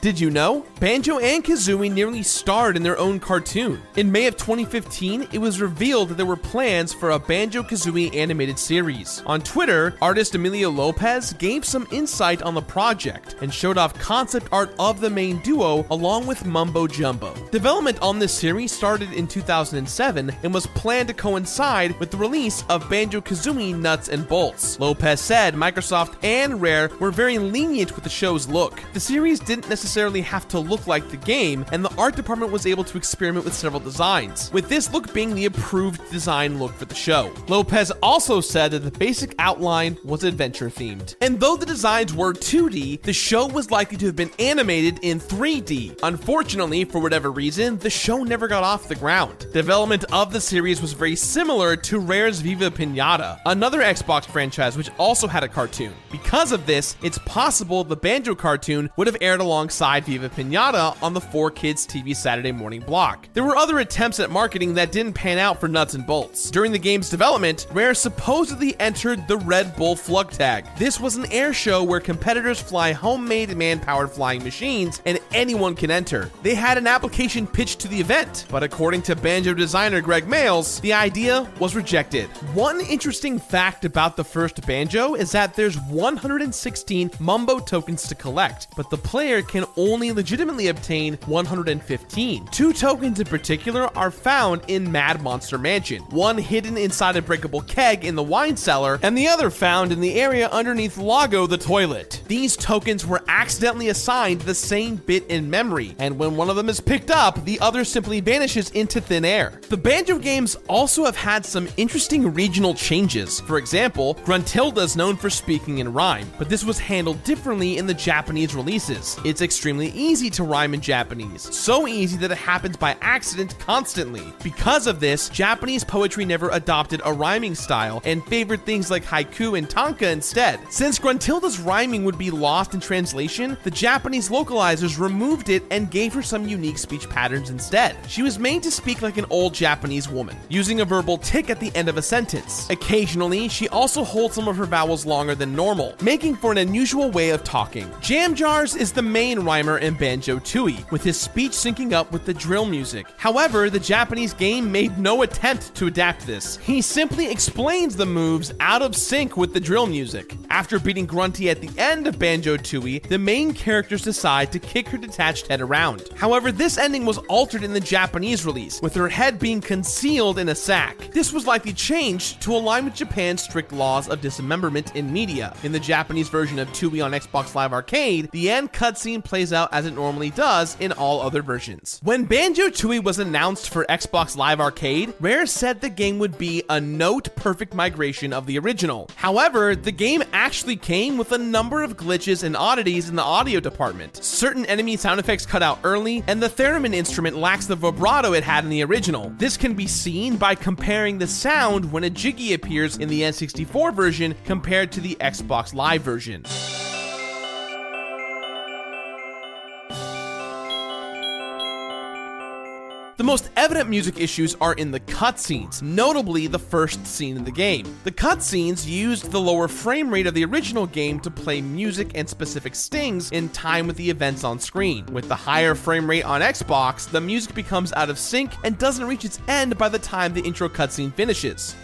Did you know? Banjo and Kazooie nearly starred in their own cartoon. In May of 2015, it was revealed that there were plans for a Banjo Kazooie animated series. On Twitter, artist Emilio Lopez gave some insight on the project and showed off concept art of the main duo along with Mumbo Jumbo. Development on this series started in 2007 and was planned to coincide with the release of Banjo Kazooie Nuts and Bolts. Lopez said Microsoft and Rare were very lenient with the show's look. The series didn't necessarily necessarily have to look like the game, and the art department was able to experiment with several designs, with this look being the approved design look for the show. Lopez also said that the basic outline was adventure themed. And though the designs were 2D, the show was likely to have been animated in 3D. Unfortunately, for whatever reason, the show never got off the ground. Development of the series was very similar to Rare's Viva Pinata, another Xbox franchise which also had a cartoon. Because of this, it's possible the Banjo cartoon would have aired alongside alongside Viva Pinata on the 4Kids TV Saturday morning block. There were other attempts at marketing that didn't pan out for Nuts and Bolts. During the game's development, Rare supposedly entered the Red Bull Flug Tag. This was an air show where competitors fly homemade man powered flying machines and anyone can enter. They had an application pitched to the event, but according to Banjo designer Greg Mayles, the idea was rejected. One interesting fact about the first Banjo is that there's 116 Mumbo tokens to collect, but the player can only legitimately obtain 115. Two tokens in particular are found in Mad Monster Mansion, one hidden inside a breakable keg in the wine cellar, and the other found in the area underneath Loggo the toilet. These tokens were accidentally assigned the same bit in memory, and when one of them is picked up, the other simply vanishes into thin air. The Banjo games also have had some interesting regional changes. For example, Gruntilda is known for speaking in rhyme, but this was handled differently in the Japanese releases. It's extremely easy to rhyme in Japanese, so easy that it happens by accident constantly. Because of this, Japanese poetry never adopted a rhyming style and favored things like haiku and tanka instead. Since Gruntilda's rhyming would be lost in translation, the Japanese localizers removed it and gave her some unique speech patterns instead. She was made to speak like an old Japanese woman, using a verbal tick at the end of a sentence. Occasionally, she also holds some of her vowels longer than normal, making for an unusual way of talking. Jam Jars is the main rhymer in Banjo Tooie, with his speech syncing up with the drill music. However, the Japanese game made no attempt to adapt this. He simply explains the moves out of sync with the drill music. After beating Grunty at the end of Banjo Tooie, the main characters decide to kick her detached head around. However, this ending was altered in the Japanese release, with her head being concealed in a sack. This was likely changed to align with Japan's strict laws of dismemberment in media. In the Japanese version of Tooie on Xbox Live Arcade, the end cutscene plays out as it normally does in all other versions. When Banjo Tooie was announced for Xbox Live Arcade, Rare said the game would be a note perfect migration of the original. However, the game actually came with a number of glitches and oddities in the audio department. Certain enemy sound effects cut out early, and the theremin instrument lacks the vibrato it had in the original. This can be seen by comparing the sound when a Jiggy appears in the N64 version compared to the Xbox Live version. The most evident music issues are in the cutscenes, notably the first scene in the game. The cutscenes used the lower frame rate of the original game to play music and specific stings in time with the events on screen. With the higher frame rate on Xbox, the music becomes out of sync and doesn't reach its end by the time the intro cutscene finishes.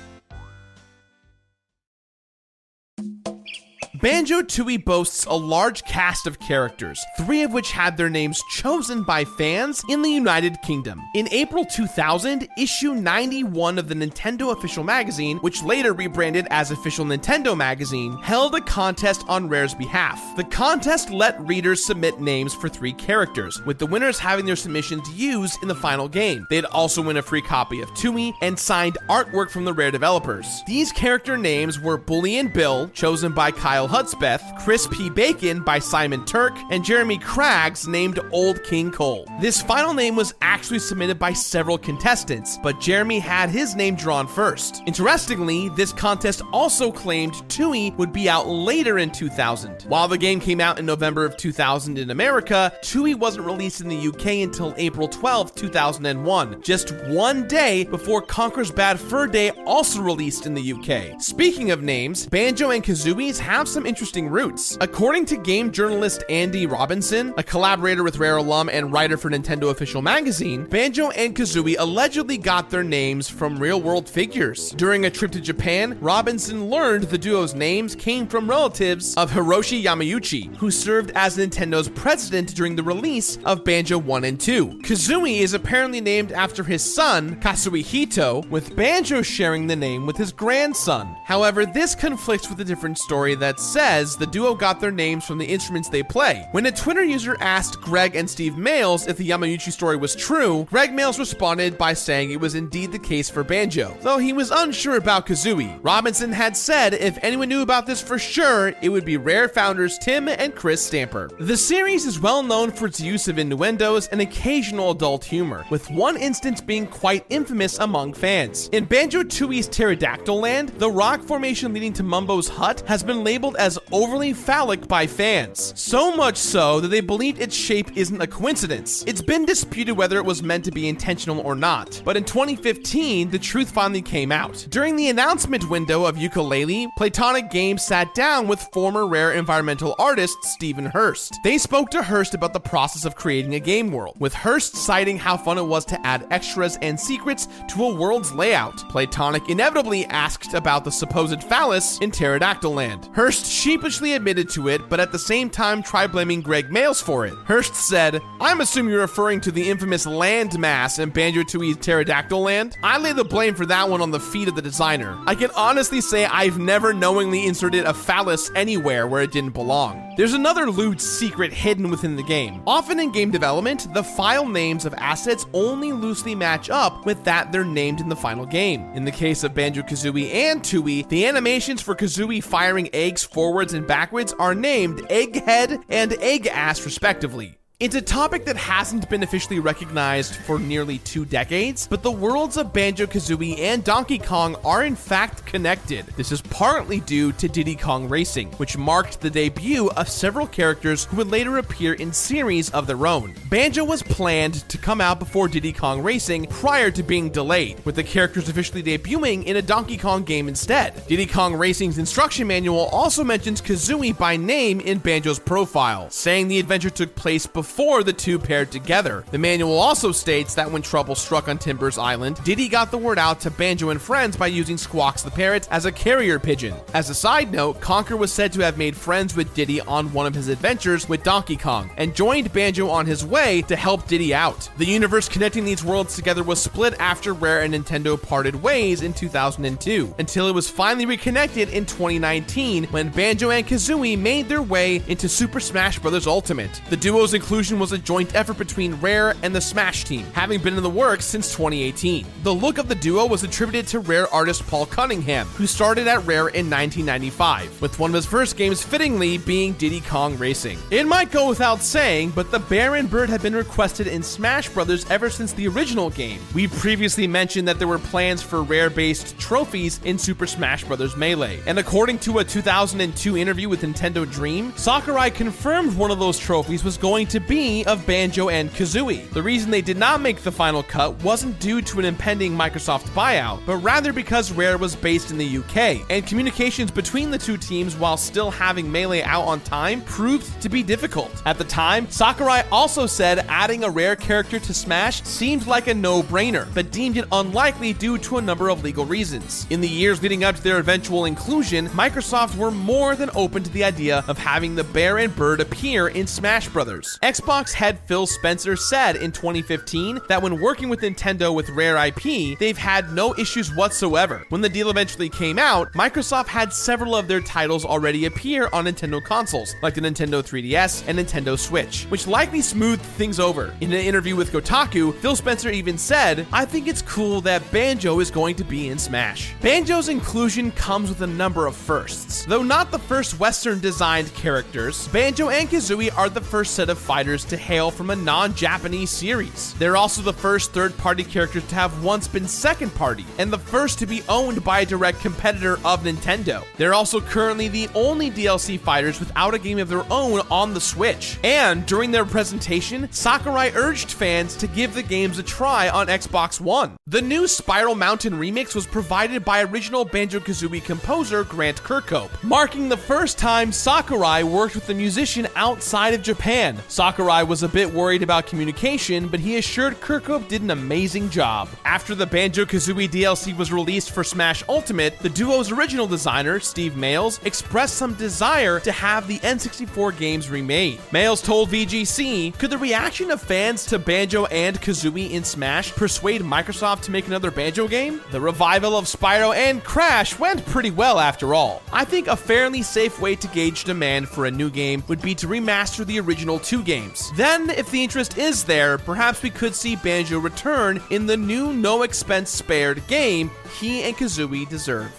Banjo Tooie boasts a large cast of characters, three of which had their names chosen by fans in the United Kingdom. In April 2000, issue 91 of the Nintendo Official Magazine, which later rebranded as Official Nintendo Magazine, held a contest on Rare's behalf. The contest let readers submit names for three characters, with the winners having their submissions used in the final game. They'd also win a free copy of Tooie and signed artwork from the Rare developers. These character names were Bully and Bill, chosen by Kyle Hudspeth, Chris P. Bacon by Simon Turk, and Jeremy Craggs named Old King Cole. This final name was actually submitted by several contestants, but Jeremy had his name drawn first. Interestingly, this contest also claimed Tooie would be out later in 2000. While the game came out in November of 2000 in America, Tooie wasn't released in the UK until April 12, 2001, just one day before Conker's Bad Fur Day also released in the UK. Speaking of names, Banjo and Kazooie's have some interesting roots. According to game journalist Andy Robinson, a collaborator with Rare alum and writer for Nintendo Official Magazine, Banjo and Kazooie allegedly got their names from real world figures. During a trip to Japan, Robinson learned the duo's names came from relatives of Hiroshi Yamauchi, who served as Nintendo's president during the release of Banjo 1 and 2. Kazooie is apparently named after his son, Katsuhito, with Banjo sharing the name with his grandson. However, this conflicts with a different story that says the duo got their names from the instruments they play. When a Twitter user asked Greg and Steve Mayles if the Yamauchi story was true, Greg Mayles responded by saying it was indeed the case for Banjo, though he was unsure about Kazooie. Robinson had said if anyone knew about this for sure, it would be Rare founders Tim and Chris Stamper. The series is well known for its use of innuendos and occasional adult humor, with one instance being quite infamous among fans. In Banjo Tooie's Pterodactyl Land, the rock formation leading to Mumbo's hut has been labeled as overly phallic by fans. So much so that they believed its shape isn't a coincidence. It's been disputed whether it was meant to be intentional or not, but in 2015, the truth finally came out. During the announcement window of Yooka-Laylee, Playtonic Games sat down with former Rare environmental artist Stephen Hurst. They spoke to Hurst about the process of creating a game world, with Hurst citing how fun it was to add extras and secrets to a world's layout. Playtonic inevitably asked about the supposed phallus in Pterodactyl Land. Hurst sheepishly admitted to it, but at the same time tried blaming Greg Mayles for it. Hurst said, I'm assuming you're referring to the infamous land mass in Banjo Tooie's Pterodactyl Land. I lay the blame for that one on the feet of the designer. I can honestly say I've never knowingly inserted a phallus anywhere where it didn't belong. There's another lewd secret hidden within the game. Often in game development, the file names of assets only loosely match up with that they're named in the final game. In the case of Banjo Kazooie and Tooie, the animations for Kazooie firing eggs forwards and backwards are named Egghead and Egg Ass, respectively. It's a topic that hasn't been officially recognized for nearly two decades, but the worlds of Banjo Kazooie and Donkey Kong are in fact connected. This is partly due to Diddy Kong Racing, which marked the debut of several characters who would later appear in series of their own. Banjo was planned to come out before Diddy Kong Racing prior to being delayed, with the characters officially debuting in a Donkey Kong game instead. Diddy Kong Racing's instruction manual also mentions Kazooie by name in Banjo's profile, saying the adventure took place before before the two paired together. The manual also states that when trouble struck on Timbers Island, Diddy got the word out to Banjo and friends by using Squawks the Parrot as a carrier pigeon. As a side note, Conker was said to have made friends with Diddy on one of his adventures with Donkey Kong and joined Banjo on his way to help Diddy out. The universe connecting these worlds together was split after Rare and Nintendo parted ways in 2002, until it was finally reconnected in 2019 when Banjo and Kazooie made their way into Super Smash Bros. Ultimate. The duo's inclusion was a joint effort between Rare and the Smash team, having been in the works since 2018. The look of the duo was attributed to Rare artist Paul Cunningham, who started at Rare in 1995, with one of his first games fittingly being Diddy Kong Racing. It might go without saying, but the Baron Bird had been requested in Smash Bros. ever since the original game. We previously mentioned that there were plans for Rare based trophies in Super Smash Bros. Melee, and according to a 2002 interview with Nintendo Dream, Sakurai confirmed one of those trophies was going to be of Banjo and Kazooie. The reason they did not make the final cut wasn't due to an impending Microsoft buyout, but rather because Rare was based in the UK, and communications between the two teams while still having Melee out on time proved to be difficult. At the time, Sakurai also said adding a Rare character to Smash seemed like a no brainer, but deemed it unlikely due to a number of legal reasons. In the years leading up to their eventual inclusion, Microsoft were more than open to the idea of having the bear and bird appear in Smash Bros. Xbox head Phil Spencer said in 2015 that when working with Nintendo with Rare IP, they've had no issues whatsoever. When the deal eventually came out, Microsoft had several of their titles already appear on Nintendo consoles, like the Nintendo 3DS and Nintendo Switch, which likely smoothed things over. In an interview with Kotaku, Phil Spencer even said, I think it's cool that Banjo is going to be in Smash. Banjo's inclusion comes with a number of firsts. Though not the first Western designed characters, Banjo and Kazooie are the first set of fighters to hail from a non Japanese series. They're also the first third party characters to have once been second party, and the first to be owned by a direct competitor of Nintendo. They're also currently the only DLC fighters without a game of their own on the Switch. And during their presentation, Sakurai urged fans to give the games a try on Xbox One. The new Spiral Mountain remix was provided by original Banjo Kazooie composer Grant Kirkhope, marking the first time Sakurai worked with a musician outside of Japan. Sakurai was a bit worried about communication, but he assured Kirkhope did an amazing job. After the Banjo Kazooie DLC was released for Smash Ultimate, the duo's original designer, Steve Mayles, expressed some desire to have the N64 games remade. Mayles told VGC, Could the reaction of fans to Banjo and Kazooie in Smash persuade Microsoft to make another Banjo game? The revival of Spyro and Crash went pretty well after all. I think a fairly safe way to gauge demand for a new game would be to remaster the original two games. Then, if the interest is there, perhaps we could see Banjo return in the new no expense spared game he and Kazooie deserve.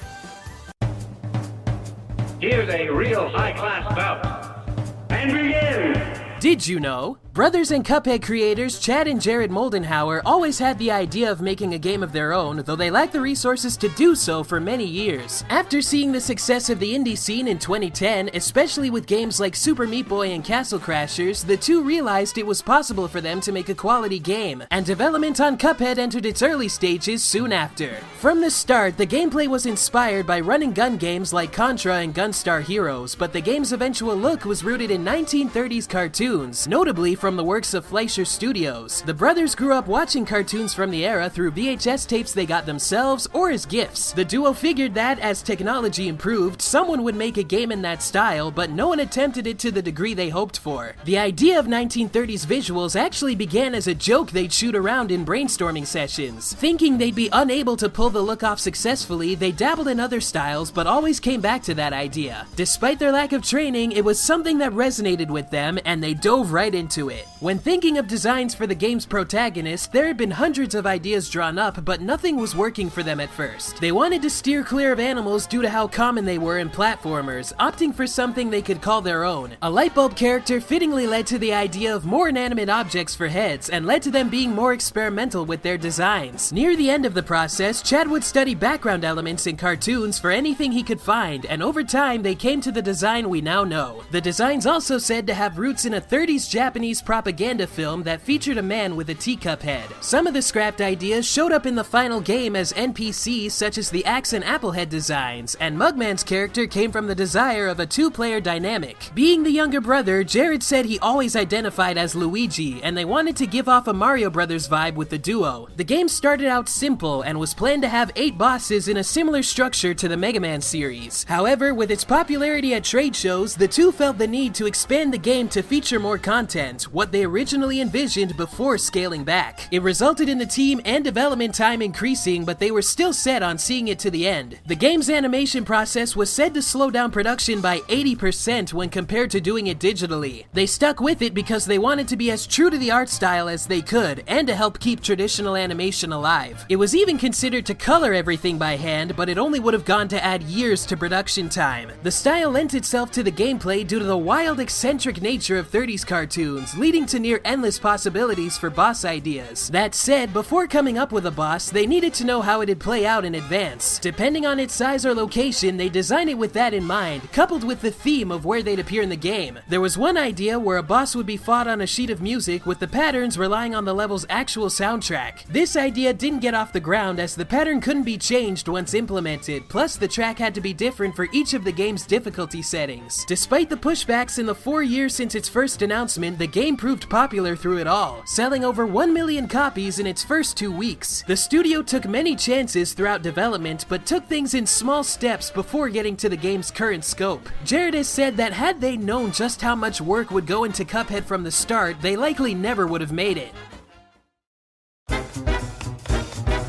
Here's a real high class bout. And begin! Did you know? Brothers and Cuphead creators Chad and Jared Moldenhauer always had the idea of making a game of their own, though they lacked the resources to do so for many years. After seeing the success of the indie scene in 2010, especially with games like Super Meat Boy and Castle Crashers, the two realized it was possible for them to make a quality game, and development on Cuphead entered its early stages soon after. From the start, the gameplay was inspired by running gun games like Contra and Gunstar Heroes, but the game's eventual look was rooted in 1930s cartoons, notably from the works of Fleischer Studios. The brothers grew up watching cartoons from the era through VHS tapes they got themselves or as gifts. The duo figured that as technology improved, someone would make a game in that style, but no one attempted it to the degree they hoped for. The idea of 1930s visuals actually began as a joke they'd shoot around in brainstorming sessions. Thinking they'd be unable to pull the look off successfully, they dabbled in other styles but always came back to that idea. Despite their lack of training, it was something that resonated with them and they dove right into it. When thinking of designs for the game's protagonist, there had been hundreds of ideas drawn up, but nothing was working for them at first. They wanted to steer clear of animals due to how common they were in platformers, opting for something they could call their own. A lightbulb character fittingly led to the idea of more inanimate objects for heads, and led to them being more experimental with their designs. Near the end of the process, Chad would study background elements in cartoons for anything he could find, and over time they came to the design we now know. The design's also said to have roots in a 30s Japanese propaganda film that featured a man with a teacup head. Some of the scrapped ideas showed up in the final game as NPCs such as the Axe and Applehead designs, and Mugman's character came from the desire of a two-player dynamic. Being the younger brother, Jared said he always identified as Luigi, and they wanted to give off a Mario Brothers vibe with the duo. The game started out simple and was planned to have eight bosses in a similar structure to the Mega Man series. However, with its popularity at trade shows, the two felt the need to expand the game to feature more content, what they originally envisioned before scaling back. It resulted in the team and development time increasing, but they were still set on seeing it to the end. The game's animation process was said to slow down production by 80% when compared to doing it digitally. They stuck with it because they wanted to be as true to the art style as they could and to help keep traditional animation alive. It was even considered to color everything by hand, but it only would have gone to add years to production time. The style lent itself to the gameplay due to the wild, eccentric nature of 30s cartoons, leading to near endless possibilities for boss ideas. That said, before coming up with a boss, they needed to know how it'd play out in advance. Depending on its size or location, they designed it with that in mind, coupled with the theme of where they'd appear in the game. There was one idea where a boss would be fought on a sheet of music with the patterns relying on the level's actual soundtrack. This idea didn't get off the ground as the pattern couldn't be changed once implemented, plus the track had to be different for each of the game's difficulty settings. Despite the pushbacks in the four years since its first announcement, the game proved popular through it all, selling over 1 million copies in its first two weeks. The studio took many chances throughout development, but took things in small steps before getting to the game's current scope. Jared has said that had they known just how much work would go into Cuphead from the start, they likely never would have made it.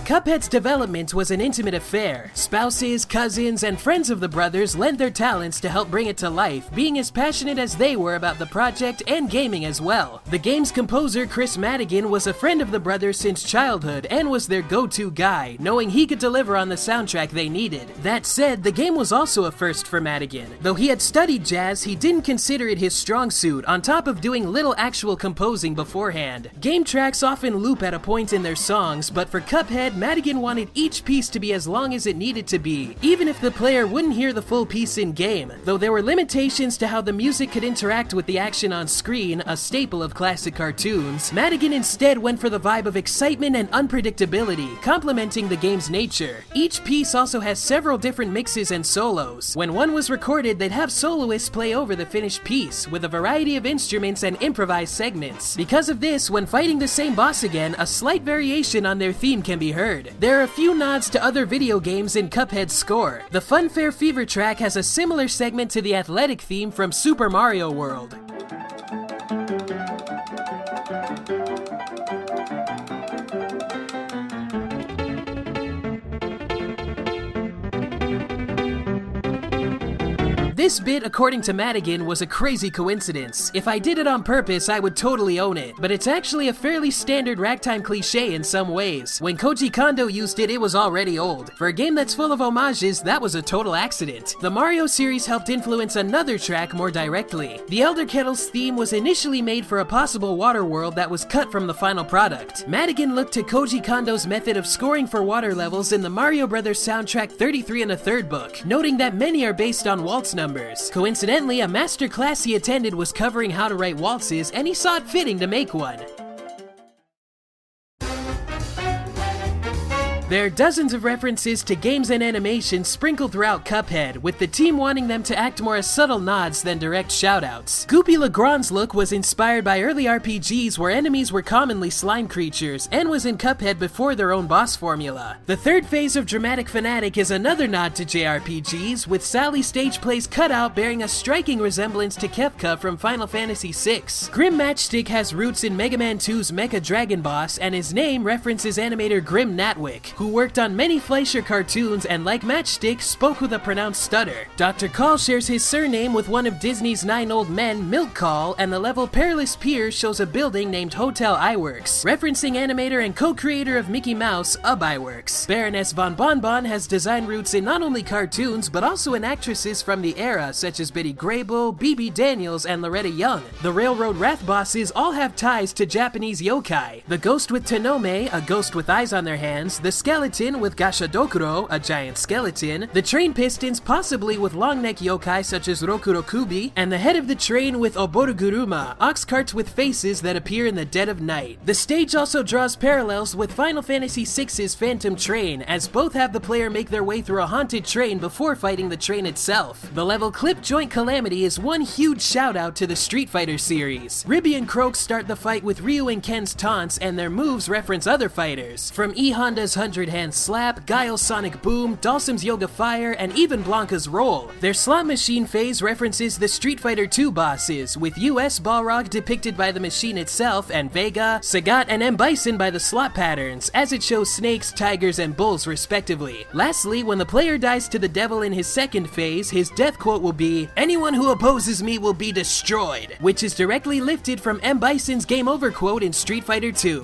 Cuphead's development was an intimate affair. Spouses, cousins, and friends of the brothers lent their talents to help bring it to life, being as passionate as they were about the project and gaming as well. The game's composer, Chris Madigan, was a friend of the brothers since childhood and was their go-to guy, knowing he could deliver on the soundtrack they needed. That said, the game was also a first for Madigan. Though he had studied jazz, he didn't consider it his strong suit, on top of doing little actual composing beforehand. Game tracks often loop at a point in their songs, but for Cuphead, Madigan wanted each piece to be as long as it needed to be, even if the player wouldn't hear the full piece in game, though there were limitations to how the music could interact with the action on screen, a staple of classic cartoons. Madigan instead went for the vibe of excitement and unpredictability, complementing the game's nature. Each piece also has several different mixes and solos. When one was recorded, they'd have soloists play over the finished piece, with a variety of instruments and improvised segments. Because of this, when fighting the same boss again, a slight variation on their theme can be heard. There are a few nods to other video games in Cuphead's score. The Funfair Fever track has a similar segment to the athletic theme from Super Mario World. This bit, according to Madigan, was a crazy coincidence. If I did it on purpose, I would totally own it, but it's actually a fairly standard ragtime cliche in some ways. When Koji Kondo used it, it was already old. For a game that's full of homages, that was a total accident. The Mario series helped influence another track more directly. The Elder Kettles theme was initially made for a possible water world that was cut from the final product. Madigan looked to Koji Kondo's method of scoring for water levels in the Mario Brothers soundtrack 33 and a third book, noting that many are based on waltz numbers numbers. Coincidentally, a master class he attended was covering how to write waltzes, and he saw it fitting to make one. There are dozens of references to games and animations sprinkled throughout Cuphead, with the team wanting them to act more as subtle nods than direct shoutouts. Goopy Legrand's look was inspired by early RPGs where enemies were commonly slime creatures, and was in Cuphead before their own boss formula. The third phase of Dramatic Fanatic is another nod to JRPGs, with Sally Stageplay's cutout bearing a striking resemblance to Kefka from Final Fantasy VI. Grim Matchstick has roots in Mega Man 2's Mecha Dragon Boss, and his name references animator Grim Natwick, who worked on many Fleischer cartoons and, like Matchstick, spoke with a pronounced stutter. Dr. Kahl shares his surname with one of Disney's nine old men, Milt Kahl, and the level Perilous Pier shows a building named Hotel Iwerks, referencing animator and co-creator of Mickey Mouse, Ub Iwerks. Baroness von Bonbon has design roots in not only cartoons, but also in actresses from the era, such as Betty Grable, Bebe Daniels, and Loretta Young. The Railroad Wrath bosses all have ties to Japanese yokai. The ghost with Tenome, a ghost with eyes on their hands, the skeleton with Gashadokuro, a giant skeleton, the train pistons possibly with long neck yokai such as Rokurokubi, and the head of the train with Oboroguruma, ox carts with faces that appear in the dead of night. The stage also draws parallels with Final Fantasy VI's Phantom Train, as both have the player make their way through a haunted train before fighting the train itself. The level Clip Joint Calamity is one huge shout out to the Street Fighter series. Ribby and Croak start the fight with Ryu and Ken's taunts, and their moves reference other fighters, from E Honda's 100 Hand Slap, Guile's Sonic Boom, Dhalsim's Yoga Fire, and even Blanka's Roll. Their slot machine phase references the Street Fighter II bosses, with US Balrog depicted by the machine itself, and Vega, Sagat, and M. Bison by the slot patterns, as it shows snakes, tigers, and bulls respectively. Lastly, when the player dies to the devil in his second phase, his death quote will be, Anyone who opposes me will be destroyed, which is directly lifted from M. Bison's Game Over quote in Street Fighter II.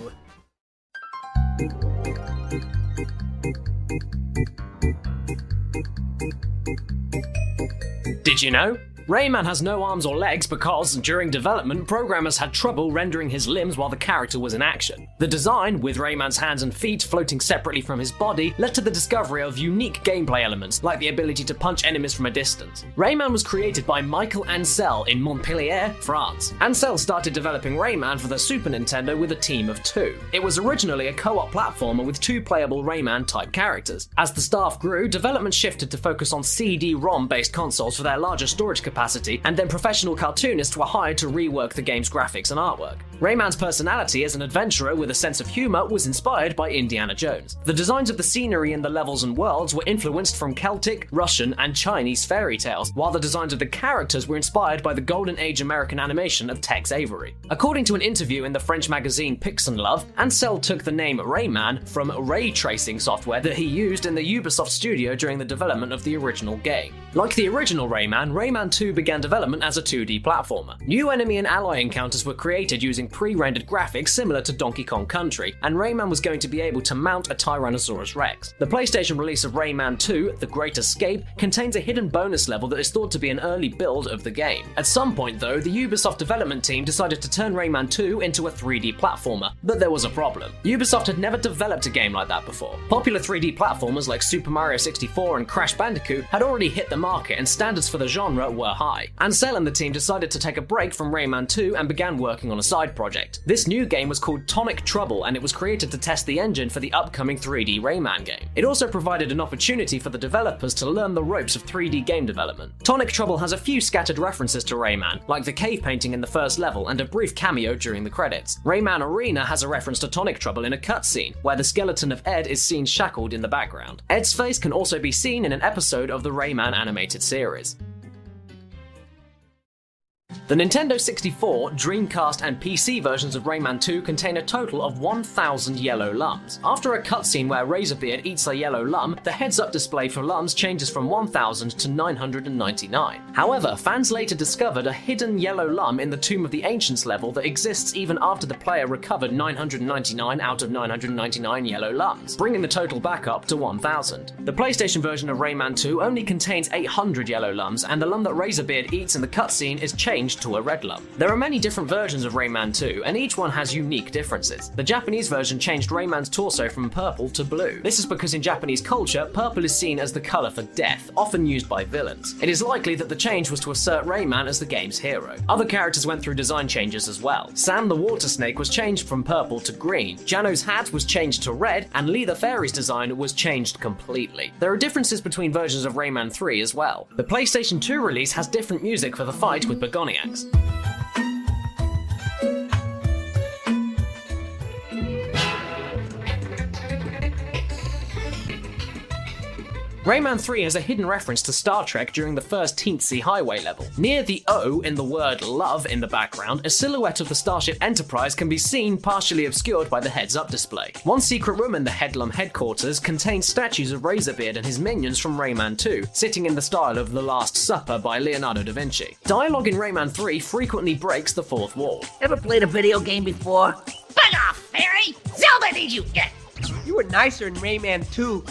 Did you know? Rayman has no arms or legs because, during development, programmers had trouble rendering his limbs while the character was in action. The design, with Rayman's hands and feet floating separately from his body, led to the discovery of unique gameplay elements, like the ability to punch enemies from a distance. Rayman was created by Michael Ancel in Montpellier, France. Ancel started developing Rayman for the Super Nintendo with a team of two. It was originally a co op platformer with two playable Rayman type characters. As the staff grew, development shifted to focus on CD ROM based consoles for their larger storage capacity, and then professional cartoonists were hired to rework the game's graphics and artwork. Rayman's personality as an adventurer with a sense of humor was inspired by Indiana Jones. The designs of the scenery in the levels and worlds were influenced from Celtic, Russian, and Chinese fairy tales, while the designs of the characters were inspired by the golden age American animation of Tex Avery. According to an interview in the French magazine Pixel Love, Ancel took the name Rayman from ray tracing software that he used in the Ubisoft studio during the development of the original game. Like the original Rayman, Rayman 2 began development as a 2D platformer. New enemy and ally encounters were created using pre rendered graphics similar to Donkey Kong Country, and Rayman was going to be able to mount a Tyrannosaurus Rex. The PlayStation release of Rayman 2, The Great Escape, contains a hidden bonus level that is thought to be an early build of the game. At some point, though, the Ubisoft development team decided to turn Rayman 2 into a 3D platformer, but there was a problem. Ubisoft had never developed a game like that before. Popular 3D platformers like Super Mario 64 and Crash Bandicoot had already hit the market, and standards for the genre were high. Ancel and the team decided to take a break from Rayman 2 and began working on a side project. This new game was called Tonic Trouble, and it was created to test the engine for the upcoming 3D Rayman game. It also provided an opportunity for the developers to learn the ropes of 3D game development. Tonic Trouble has a few scattered references to Rayman, like the cave painting in the first level and a brief cameo during the credits. Rayman Arena has a reference to Tonic Trouble in a cutscene, where the skeleton of Ed is seen shackled in the background. Ed's face can also be seen in an episode of the Rayman animated series. The Nintendo 64, Dreamcast, and PC versions of Rayman 2 contain a total of 1,000 yellow lums. After a cutscene where Razorbeard eats a yellow lum, the heads up display for lums changes from 1,000 to 999. However, fans later discovered a hidden yellow lum in the Tomb of the Ancients level that exists even after the player recovered 999 out of 999 yellow lums, bringing the total back up to 1,000. The PlayStation version of Rayman 2 only contains 800 yellow lums, and the lum that Razorbeard eats in the cutscene is changed to a red lum. There are many different versions of Rayman 2, and each one has unique differences. The Japanese version changed Rayman's torso from purple to blue. This is because in Japanese culture, purple is seen as the color for death, often used by villains. It is likely that the change was to assert Rayman as the game's hero. Other characters went through design changes as well. Sam the water snake was changed from purple to green, Jano's hat was changed to red, and Ly the fairy's design was changed completely. There are differences between versions of Rayman 3 as well. The PlayStation 2 release has different music for the fight with Begoniax. Rayman 3 has a hidden reference to Star Trek during the first Teensy Highway level. Near the O in the word love in the background, a silhouette of the Starship Enterprise can be seen partially obscured by the heads up display. One secret room in the Hoodlum headquarters contains statues of Razorbeard and his minions from Rayman 2, sitting in the style of The Last Supper by Leonardo da Vinci. Dialogue in Rayman 3 frequently breaks the fourth wall. Ever played a video game before? Bug off, Harry! Zelda needs you! Yeah. You were nicer in Rayman 2.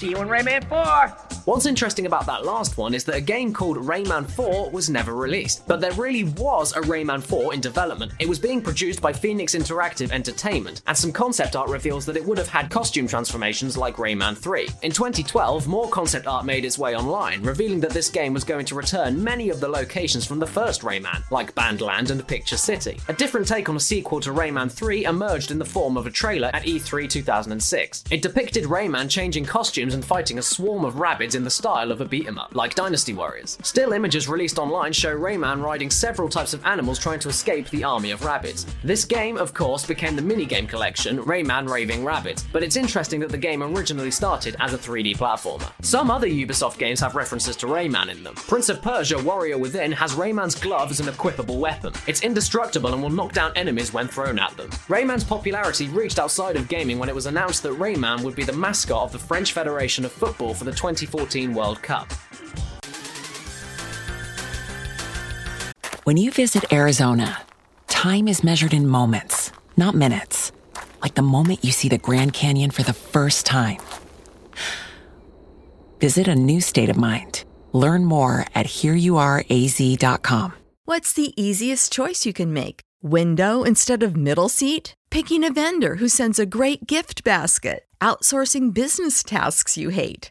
See you in Rayman 4. What's interesting about that last one is that a game called Rayman 4 was never released, but there really was a Rayman 4 in development. It was being produced by Phoenix Interactive Entertainment, and some concept art reveals that it would have had costume transformations like Rayman 3. In 2012, more concept art made its way online, revealing that this game was going to return many of the locations from the first Rayman, like Bandland and Picture City. A different take on a sequel to Rayman 3 emerged in the form of a trailer at E3 2006. It depicted Rayman changing costumes and fighting a swarm of rabbits in the style of a beat 'em up, like Dynasty Warriors. Still images released online show Rayman riding several types of animals trying to escape the army of rabbits. This game, of course, became the minigame collection, Rayman Raving Rabbids, but it's interesting that the game originally started as a 3D platformer. Some other Ubisoft games have references to Rayman in them. Prince of Persia Warrior Within has Rayman's glove as an equipable weapon. It's indestructible and will knock down enemies when thrown at them. Rayman's popularity reached outside of gaming when it was announced that Rayman would be the mascot of the French Federation of Football for the 2014 World Cup. When you visit Arizona, time is measured in moments, not minutes. Like the moment you see the Grand Canyon for the first time. Visit a new state of mind. Learn more at hereyouareaz.com. What's the easiest choice you can make? Window instead of middle seat? Picking a vendor who sends a great gift basket? Outsourcing business tasks you hate?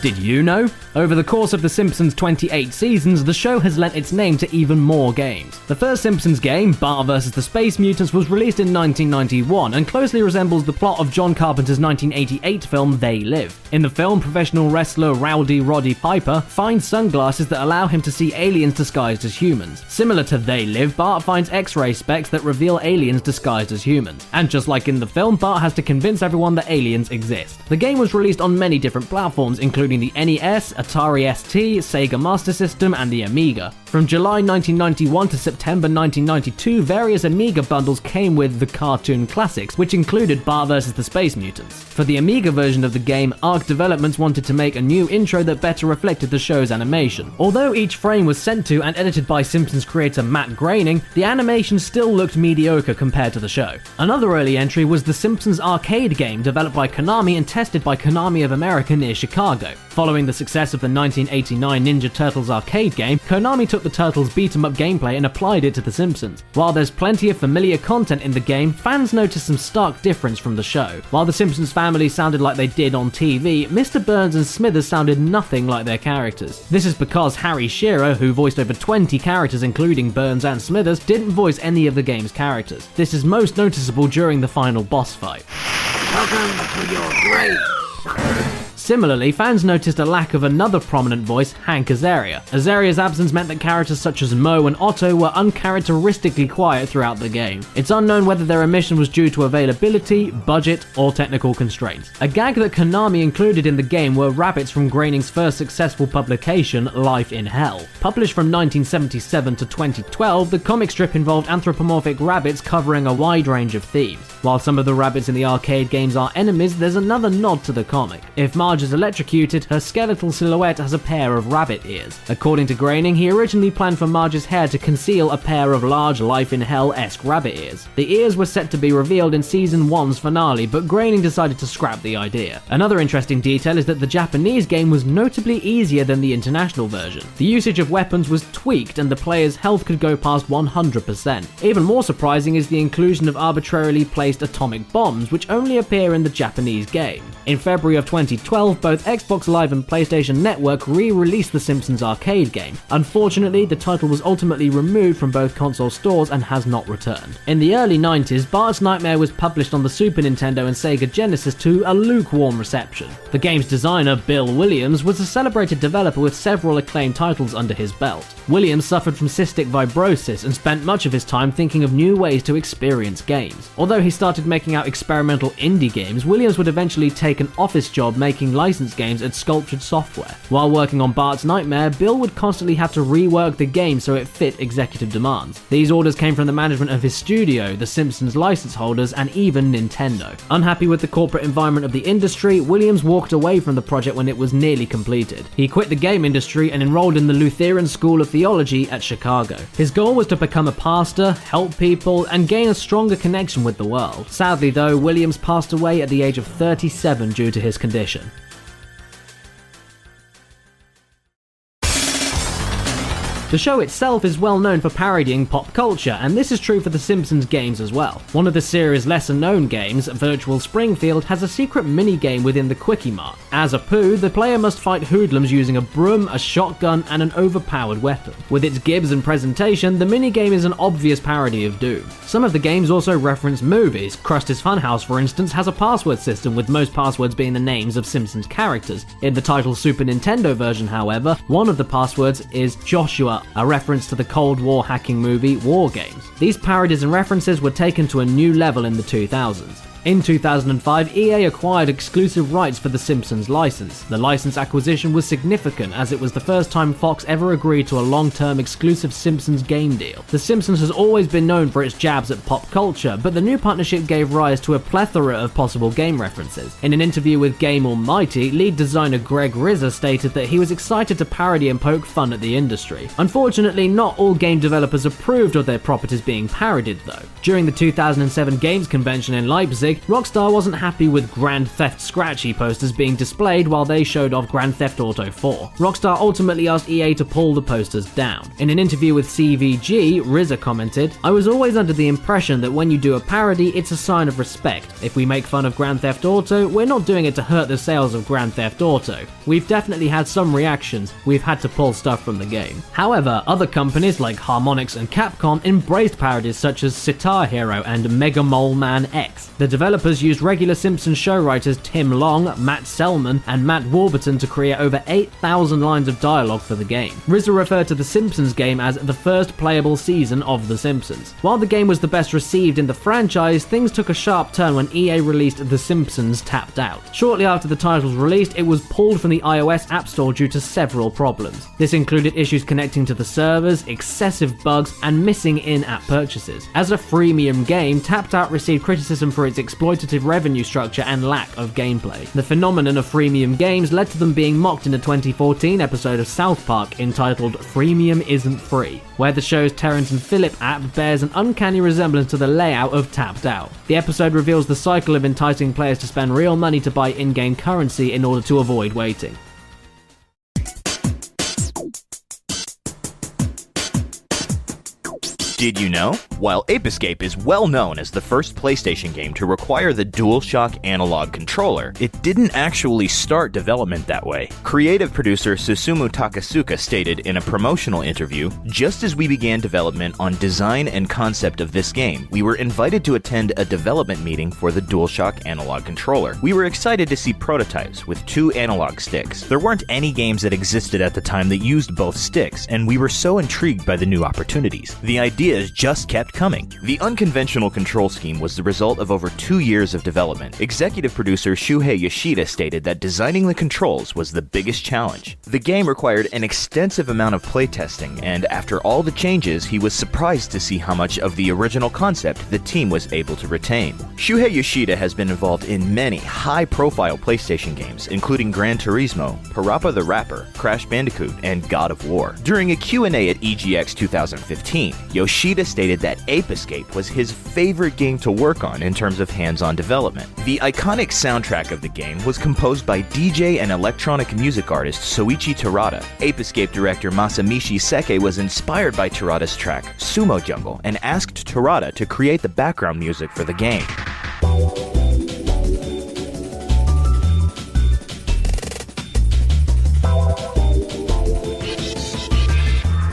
Did you know? Over the course of The Simpsons' 28 seasons, the show has lent its name to even more games. The first Simpsons game, Bart vs. the Space Mutants, was released in 1991 and closely resembles the plot of John Carpenter's 1988 film They Live. In the film, professional wrestler Rowdy Roddy Piper finds sunglasses that allow him to see aliens disguised as humans. Similar to They Live, Bart finds X ray specs that reveal aliens disguised as humans. And just like in the film, Bart has to convince everyone that aliens exist. The game was released on many different platforms, including the NES, Atari ST, Sega Master System, and the Amiga. From July 1991 to September 1992, various Amiga bundles came with the Cartoon Classics, which included Bart vs. the Space Mutants. For the Amiga version of the game, Arc Developments wanted to make a new intro that better reflected the show's animation. Although each frame was sent to and edited by Simpsons creator Matt Groening, the animation still looked mediocre compared to the show. Another early entry was the Simpsons arcade game developed by Konami and tested by Konami of America near Chicago. Following the success of the 1989 Ninja Turtles arcade game, Konami took the Turtles beat 'em up gameplay and applied it to The Simpsons. While there's plenty of familiar content in the game, fans noticed some stark difference from the show. While the Simpsons family sounded like they did on TV, Mr. Burns and Smithers sounded nothing like their characters. This is because Harry Shearer, who voiced over 20 characters including Burns and Smithers, didn't voice any of the game's characters. This is most noticeable during the final boss fight. Welcome to your grave. Similarly, fans noticed a lack of another prominent voice, Hank Azaria. Azaria's absence meant that characters such as Moe and Otto were uncharacteristically quiet throughout the game. It's unknown whether their omission was due to availability, budget, or technical constraints. A gag that Konami included in the game were rabbits from Groening's first successful publication, Life in Hell. Published from 1977 to 2012, the comic strip involved anthropomorphic rabbits covering a wide range of themes. While some of the rabbits in the arcade games are enemies, there's another nod to the comic. If Marge is electrocuted, her skeletal silhouette has a pair of rabbit ears. According to Groening, he originally planned for Marge's hair to conceal a pair of large Life in Hell esque rabbit ears. The ears were set to be revealed in season 1's finale, but Groening decided to scrap the idea. Another interesting detail is that the Japanese game was notably easier than the international version. The usage of weapons was tweaked and the player's health could go past 100%. Even more surprising is the inclusion of arbitrarily placed atomic bombs, which only appear in the Japanese game. In February of 2012, both Xbox Live and PlayStation Network re-released the Simpsons arcade game. Unfortunately, the title was ultimately removed from both console stores and has not returned. In the early 90s, Bart's Nightmare was published on the Super Nintendo and Sega Genesis to a lukewarm reception. The game's designer, Bill Williams, was a celebrated developer with several acclaimed titles under his belt. Williams suffered from cystic fibrosis and spent much of his time thinking of new ways to experience games. Although he started making out experimental indie games, Williams would eventually take an office job making licensed games at Sculptured Software. While working on Bart's Nightmare, Bill would constantly have to rework the game so it fit executive demands. These orders came from the management of his studio, the Simpsons license holders, and even Nintendo. Unhappy with the corporate environment of the industry, Williams walked away from the project when it was nearly completed. He quit the game industry and enrolled in the Lutheran School of Theology at Chicago. His goal was to become a pastor, help people, and gain a stronger connection with the world. Sadly, though, Williams passed away at the age of 37 due to his condition. The show itself is well known for parodying pop culture, and this is true for The Simpsons games as well. One of the series' lesser known games, Virtual Springfield, has a secret mini game within the Kwik-E-Mart. As Apu, the player must fight hoodlums using a broom, a shotgun, and an overpowered weapon. With its gibs and presentation, the minigame is an obvious parody of Doom. Some of the games also reference movies. Krusty's Funhouse, for instance, has a password system with most passwords being the names of Simpsons characters. In the title Super Nintendo version, however, one of the passwords is Joshua, a reference to the Cold War hacking movie War Games. These parodies and references were taken to a new level in the 2000s. In 2005, EA acquired exclusive rights for the Simpsons license. The license acquisition was significant as it was the first time Fox ever agreed to a long term exclusive Simpsons game deal. The Simpsons has always been known for its jabs at pop culture, but the new partnership gave rise to a plethora of possible game references. In an interview with Game Almighty, lead designer Greg Rizza stated that he was excited to parody and poke fun at the industry. Unfortunately, not all game developers approved of their properties being parodied, though. During the 2007 Games Convention in Leipzig, Rockstar wasn't happy with Grand Theft Scratchy posters being displayed while they showed off Grand Theft Auto 4. Rockstar ultimately asked EA to pull the posters down. In an interview with CVG, Rizzo commented, I was always under the impression that when you do a parody, it's a sign of respect. If we make fun of Grand Theft Auto, we're not doing it to hurt the sales of Grand Theft Auto. We've definitely had some reactions, we've had to pull stuff from the game. However, other companies like Harmonix and Capcom embraced parodies such as Sitar Hero and Mega Mole Man X. The developers used regular Simpsons show writers Tim Long, Matt Selman, and Matt Warburton to create over 8,000 lines of dialogue for the game. Rizzo referred to the Simpsons game as the first playable season of The Simpsons. While the game was the best received in the franchise, things took a sharp turn when EA released The Simpsons Tapped Out. Shortly after the title was released, it was pulled from the iOS App Store due to several problems. This included issues connecting to the servers, excessive bugs, and missing in app purchases. As a freemium game, Tapped Out received criticism for its exploitative revenue structure and lack of gameplay. The phenomenon of freemium games led to them being mocked in a 2014 episode of South Park entitled Freemium Isn't Free, where the show's Terrence and Phillip app bears an uncanny resemblance to the layout of Tapped Out. The episode reveals the cycle of enticing players to spend real money to buy in game currency in order to avoid waiting. Did you know? While Ape Escape is well known as the first PlayStation game to require the DualShock analog controller, it didn't actually start development that way. Creative producer Susumu Takasuka stated in a promotional interview Just as we began development on design and concept of this game, we were invited to attend a development meeting for the DualShock analog controller. We were excited to see prototypes with two analog sticks. There weren't any games that existed at the time that used both sticks, and we were so intrigued by the new opportunities. The ideas just kept coming. The unconventional control scheme was the result of over two years of development. Executive producer Shuhei Yoshida stated that designing the controls was the biggest challenge. The game required an extensive amount of playtesting, and after all the changes, he was surprised to see how much of the original concept the team was able to retain. Shuhei Yoshida has been involved in many high-profile PlayStation games, including Gran Turismo, Parappa the Rapper, Crash Bandicoot, and God of War. During a Q&A at EGX 2015, Yoshida Yoshida stated that Ape Escape was his favorite game to work on in terms of hands on development. The iconic soundtrack of the game was composed by DJ and electronic music artist Soichi Terada. Ape Escape director Masamichi Seke was inspired by Terada's track, Sumo Jungle, and asked Terada to create the background music for the game.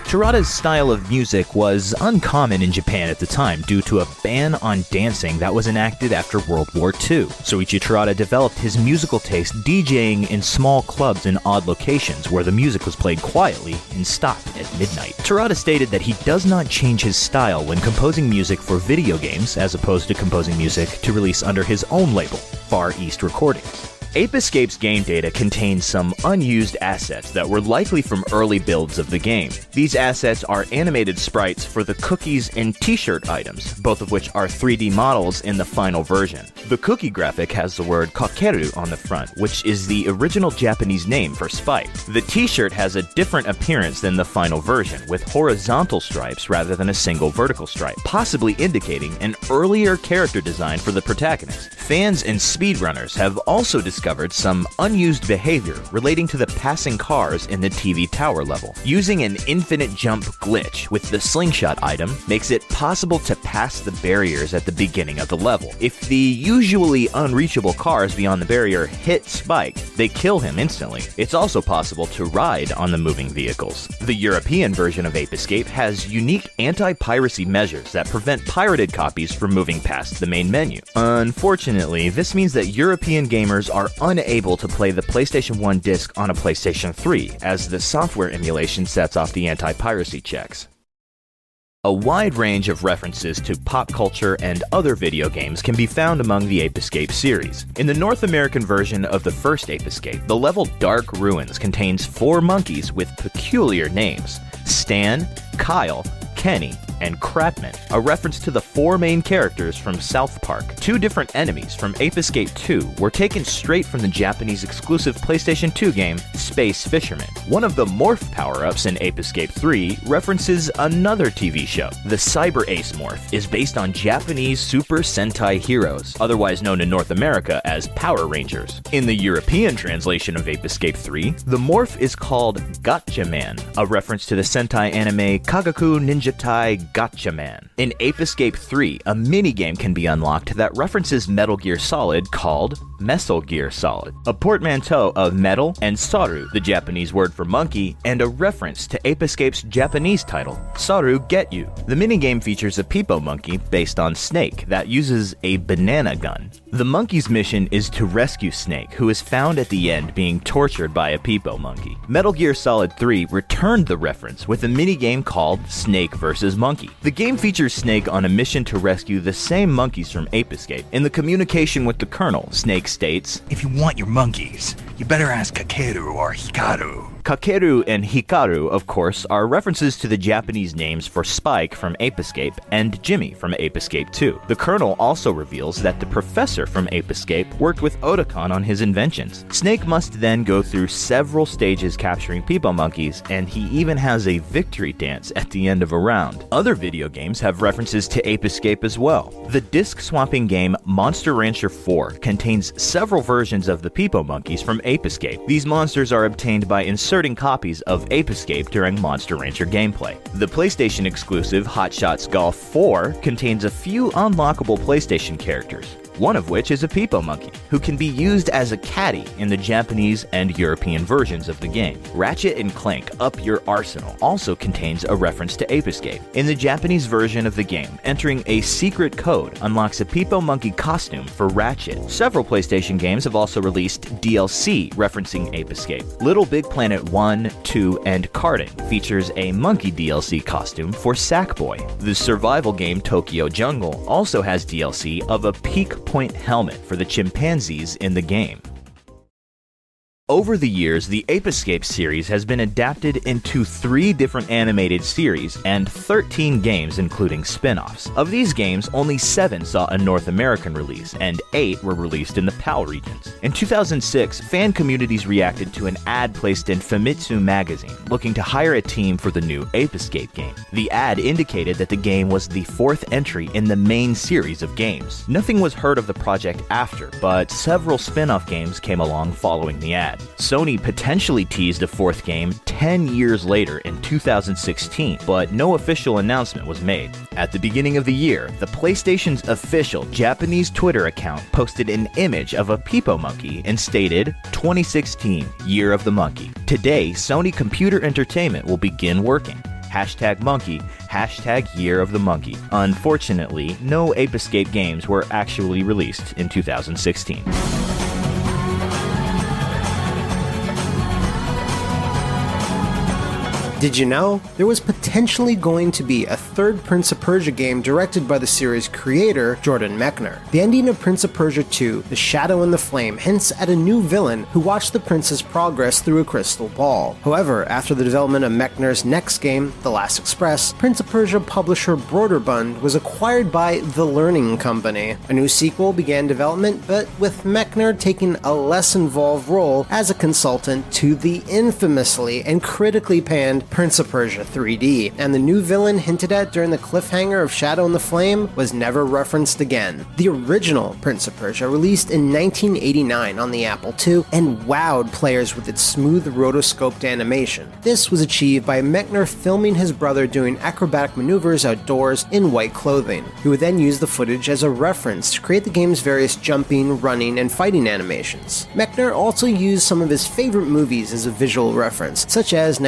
Terada's style of music was uncommon in Japan at the time due to a ban on dancing that was enacted after World War II. Soichi Terada developed his musical taste DJing in small clubs in odd locations where the music was played quietly and stopped at midnight. Terada stated that he does not change his style when composing music for video games as opposed to composing music to release under his own label, Far East Recordings. Ape Escape's game data contains some unused assets that were likely from early builds of the game. These assets are animated sprites for the cookies and t-shirt items, both of which are 3D models in the final version. The cookie graphic has the word kakeru on the front, which is the original Japanese name for spike. The t-shirt has a different appearance than the final version, with horizontal stripes rather than a single vertical stripe, possibly indicating an earlier character design for the protagonist. Fans and speedrunners have also discovered some unused behavior relating to the passing cars in the TV tower level. Using an infinite jump glitch with the slingshot item makes it possible to pass the barriers at the beginning of the level. If the usually unreachable cars beyond the barrier hit Spike, they kill him instantly. It's also possible to ride on the moving vehicles. The European version of Ape Escape has unique anti piracy measures that prevent pirated copies from moving past the main menu. Unfortunately, this means that European gamers are unable to play the PlayStation 1 disc on a PlayStation 3, as the software emulation sets off the anti piracy checks. A wide range of references to pop culture and other video games can be found among the Ape Escape series. In the North American version of the first Ape Escape, the level Dark Ruins contains four monkeys with peculiar names Stan, Kyle, Kenny, and Crapman, a reference to the four main characters from South Park. Two different enemies from Ape Escape 2 were taken straight from the Japanese exclusive PlayStation 2 game Space Fisherman. One of the morph power ups in Ape Escape 3 references another TV show. The Cyber Ace morph is based on Japanese Super Sentai heroes, otherwise known in North America as Power Rangers. In the European translation of Ape Escape 3, the morph is called Gotcha Man, a reference to the Sentai anime Kagaku Ninja Tai Gatchaman. In Ape Escape 3, a minigame can be unlocked that references Metal Gear Solid called Mesal Gear Solid, a portmanteau of metal and saru, the Japanese word for monkey, and a reference to Ape Escape's Japanese title, Saru Get You. The minigame features a Peepo monkey based on Snake that uses a banana gun. The monkey's mission is to rescue Snake, who is found at the end being tortured by a Peepo monkey. Metal Gear Solid 3 returned the reference with a minigame called Snake vs. Monkey. The game features Snake on a mission to rescue the same monkeys from Ape Escape. In the communication with the Colonel, Snake states, If you want your monkeys, you better ask Kakeru or Hikaru. Kakeru and Hikaru, of course, are references to the Japanese names for Spike from Ape Escape and Jimmy from Ape Escape 2. The Colonel also reveals that the professor from Ape Escape worked with Otacon on his inventions. Snake must then go through several stages capturing Peepo monkeys, and he even has a victory dance at the end of a round. Other video games have references to Ape Escape as well. The disc swapping game Monster Rancher 4 contains several versions of the Peepo monkeys from Ape Escape. These monsters are obtained by inserting copies of Ape Escape during Monster Rancher gameplay. The PlayStation exclusive Hot Shots Golf 4 contains a few unlockable PlayStation characters one of which is a Peepo monkey, who can be used as a caddy in the Japanese and European versions of the game. Ratchet and Clank Up Your Arsenal also contains a reference to Ape Escape. In the Japanese version of the game, entering a secret code unlocks a Peepo monkey costume for Ratchet. Several PlayStation games have also released DLC referencing Ape Escape. Little Big Planet 1, 2, and Karting features a monkey DLC costume for Sackboy. The survival game Tokyo Jungle also has DLC of a peak point helmet for the chimpanzees in the game. Over the years, the Ape Escape series has been adapted into three different animated series and 13 games, including spin offs. Of these games, only seven saw a North American release, and eight were released in the PAL regions. In 2006, fan communities reacted to an ad placed in Famitsu magazine looking to hire a team for the new Ape Escape game. The ad indicated that the game was the fourth entry in the main series of games. Nothing was heard of the project after, but several spin off games came along following the ad. Sony potentially teased a fourth game 10 years later in 2016, but no official announcement was made. At the beginning of the year, the PlayStation's official Japanese Twitter account posted an image of a Peepo monkey and stated 2016 Year of the Monkey. Today, Sony Computer Entertainment will begin working hashtag monkey, hashtag year of the monkey. Unfortunately, no Ape Escape games were actually released in 2016. Did you know? There was potentially going to be a third Prince of Persia game directed by the series creator, Jordan Mechner. The ending of Prince of Persia 2, The Shadow and the Flame, hints at a new villain who watched the prince's progress through a crystal ball. However, after the development of Mechner's next game, The Last Express, Prince of Persia publisher Broderbund was acquired by The Learning Company. A new sequel began development, but with Mechner taking a less involved role as a consultant to the infamously and critically panned Prince of Persia 3D, and the new villain hinted at during the cliffhanger of Shadow and the Flame was never referenced again. The original Prince of Persia, released in 1989 on the Apple II, and wowed players with its smooth rotoscoped animation. This was achieved by Mechner filming his brother doing acrobatic maneuvers outdoors in white clothing. He would then use the footage as a reference to create the game's various jumping, running, and fighting animations. Mechner also used some of his favorite movies as a visual reference, such as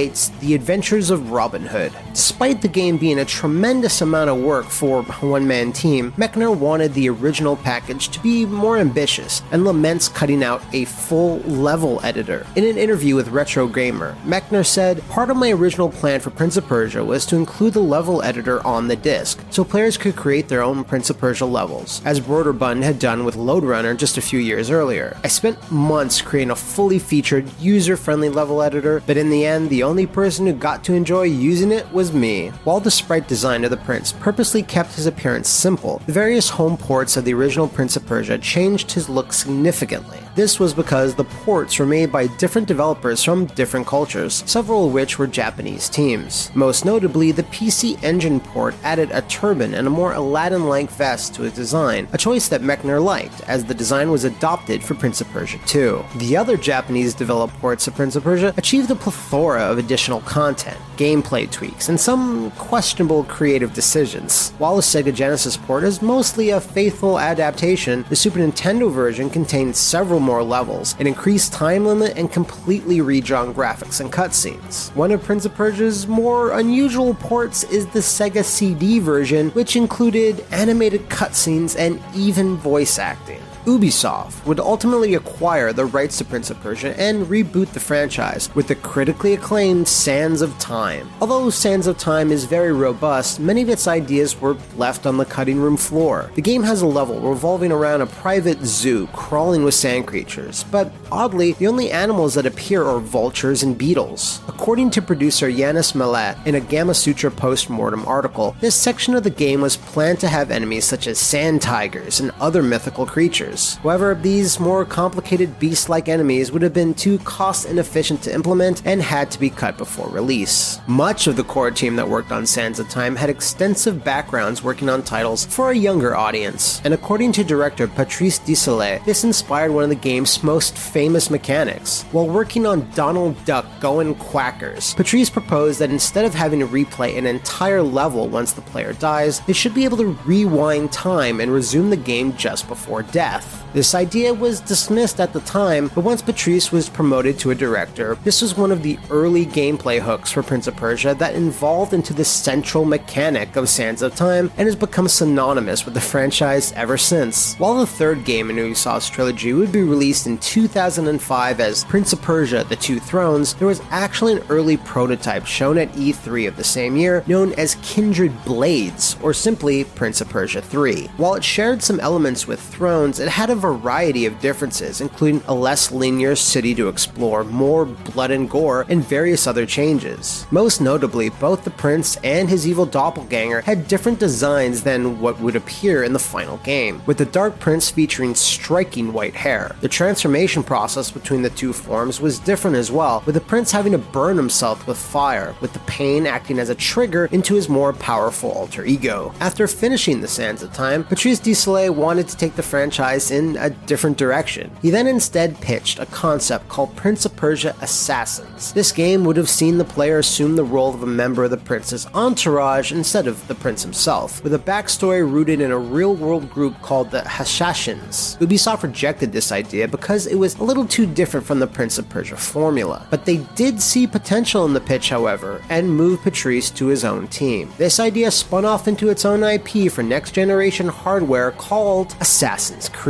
1938's The Adventures of Robin Hood. Despite the game being a tremendous amount of work for a one man team, Mechner wanted the original package to be more ambitious and laments cutting out a full level editor. In an interview with Retro Gamer, Mechner said, Part of my original plan for Prince of Persia was to include the level editor on the disc, so players could create their own Prince of Persia levels, as Broderbund had done with Lode Runner just a few years earlier. I spent months creating a fully featured, user friendly level editor, but in the end, the only person who got to enjoy using it was me. While the sprite design of the prince purposely kept his appearance simple, the various home ports of the original Prince of Persia changed his look significantly. This was because the ports were made by different developers from different cultures, several of which were Japanese teams. Most notably, the PC Engine port added a turban and a more Aladdin like vest to its design, a choice that Mechner liked, as the design was adopted for Prince of Persia 2. The other Japanese developed ports of Prince of Persia achieved a plethora of additional content, gameplay tweaks, and some questionable creative decisions. While the Sega Genesis port is mostly a faithful adaptation, the Super Nintendo version contains several more levels, an increased time limit, and completely redrawn graphics and cutscenes. One of Prince of Persia's more unusual ports is the Sega CD version, which included animated cutscenes and even voice acting. Ubisoft would ultimately acquire the rights to Prince of Persia and reboot the franchise with the critically acclaimed Sands of Time. Although Sands of Time is very robust, many of its ideas were left on the cutting room floor. The game has a level revolving around a private zoo crawling with sand creatures, but oddly, the only animals that appear are vultures and beetles. According to producer Yannis Mallat in a Gamasutra post-mortem article, this section of the game was planned to have enemies such as sand tigers and other mythical creatures. However, these more complicated beast like enemies would have been too cost inefficient to implement and had to be cut before release. Much of the core team that worked on Sands of Time had extensive backgrounds working on titles for a younger audience, and according to director Patrice Desilets, this inspired one of the game's most famous mechanics. While working on Donald Duck Going Quackers, Patrice proposed that instead of having to replay an entire level once the player dies, they should be able to rewind time and resume the game just before death. This idea was dismissed at the time, but once Patrice was promoted to a director, this was one of the early gameplay hooks for Prince of Persia that evolved into the central mechanic of Sands of Time and has become synonymous with the franchise ever since. While the third game in Ubisoft's trilogy would be released in 2005 as Prince of Persia The Two Thrones, there was actually an early prototype shown at E3 of the same year known as Kindred Blades, or simply Prince of Persia 3. While it shared some elements with Thrones, it had a variety of differences, including a less linear city to explore, more blood and gore, and various other changes. Most notably, both the prince and his evil doppelganger had different designs than what would appear in the final game, with the Dark Prince featuring striking white hair. The transformation process between the two forms was different as well, with the prince having to burn himself with fire, with the pain acting as a trigger into his more powerful alter ego. After finishing the Sands of Time, Patrice Desilets wanted to take the franchise in a different direction. He then instead pitched a concept called Prince of Persia Assassins. This game would have seen the player assume the role of a member of the prince's entourage instead of the prince himself, with a backstory rooted in a real world group called the Hashashins. Ubisoft rejected this idea because it was a little too different from the Prince of Persia formula, but they did see potential in the pitch, however, and moved Patrice to his own team. This idea spun off into its own IP for next generation hardware called Assassin's Creed.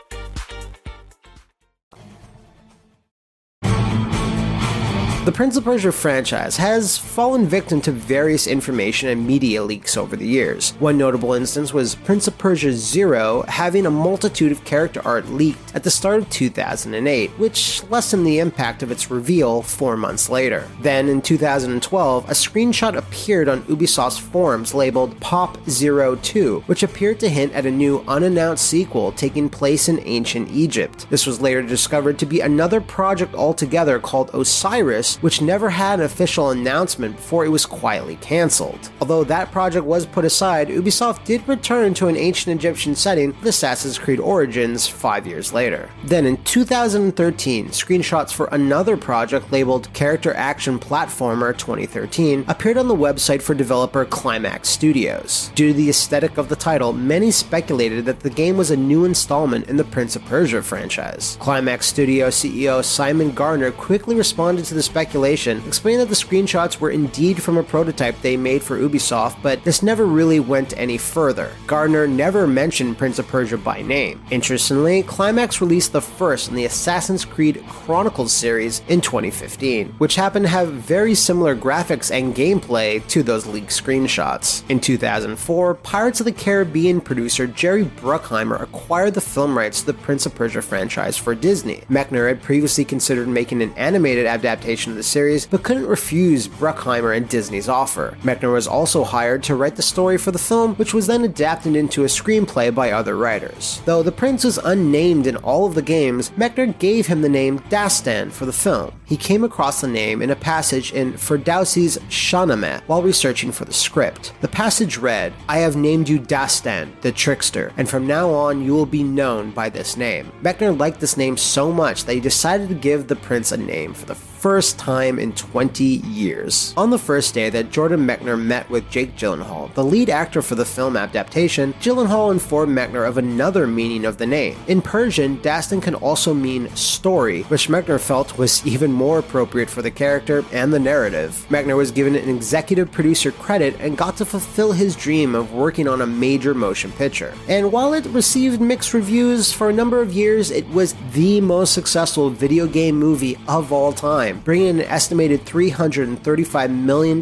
The Prince of Persia franchise has fallen victim to various information and media leaks over the years. One notable instance was Prince of Persia Zero having a multitude of character art leaked at the start of 2008, which lessened the impact of its reveal four months later. Then, in 2012, a screenshot appeared on Ubisoft's forums labeled Pop Zero 2, which appeared to hint at a new unannounced sequel taking place in ancient Egypt. This was later discovered to be another project altogether called Osiris which never had an official announcement before it was quietly cancelled. Although that project was put aside, Ubisoft did return to an ancient Egyptian setting with Assassin's Creed Origins five years later. Then in 2013, screenshots for another project labeled Character Action Platformer 2013 appeared on the website for developer Climax Studios. Due to the aesthetic of the title, many speculated that the game was a new installment in the Prince of Persia franchise. Climax Studio CEO Simon Gardner quickly responded to the speculation speculation, explaining that the screenshots were indeed from a prototype they made for Ubisoft, but this never really went any further. Gardner never mentioned Prince of Persia by name. Interestingly, Climax released the first in the Assassin's Creed Chronicles series in 2015, which happened to have very similar graphics and gameplay to those leaked screenshots. In 2004, Pirates of the Caribbean producer Jerry Bruckheimer acquired the film rights to the Prince of Persia franchise for Disney. Mechner had previously considered making an animated adaptation of the series, but couldn't refuse Bruckheimer and Disney's offer. Mechner was also hired to write the story for the film, which was then adapted into a screenplay by other writers. Though the prince was unnamed in all of the games, Mechner gave him the name Dastan for the film. He came across the name in a passage in Ferdowsi's Shahnameh while researching for the script. The passage read, I have named you Dastan, the trickster, and from now on you will be known by this name. Mechner liked this name so much that he decided to give the prince a name for the first time in 20 years. On the first day that Jordan Mechner met with Jake Gyllenhaal, the lead actor for the film adaptation, Gyllenhaal informed Mechner of another meaning of the name. In Persian, Dastan can also mean story, which Mechner felt was even more appropriate for the character and the narrative. Mechner was given an executive producer credit and got to fulfill his dream of working on a major motion picture. And while it received mixed reviews for a number of years, it was the most successful video game movie of all time time, bringing in an estimated $335 million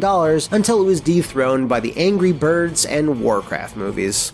until it was dethroned by the Angry Birds and Warcraft movies.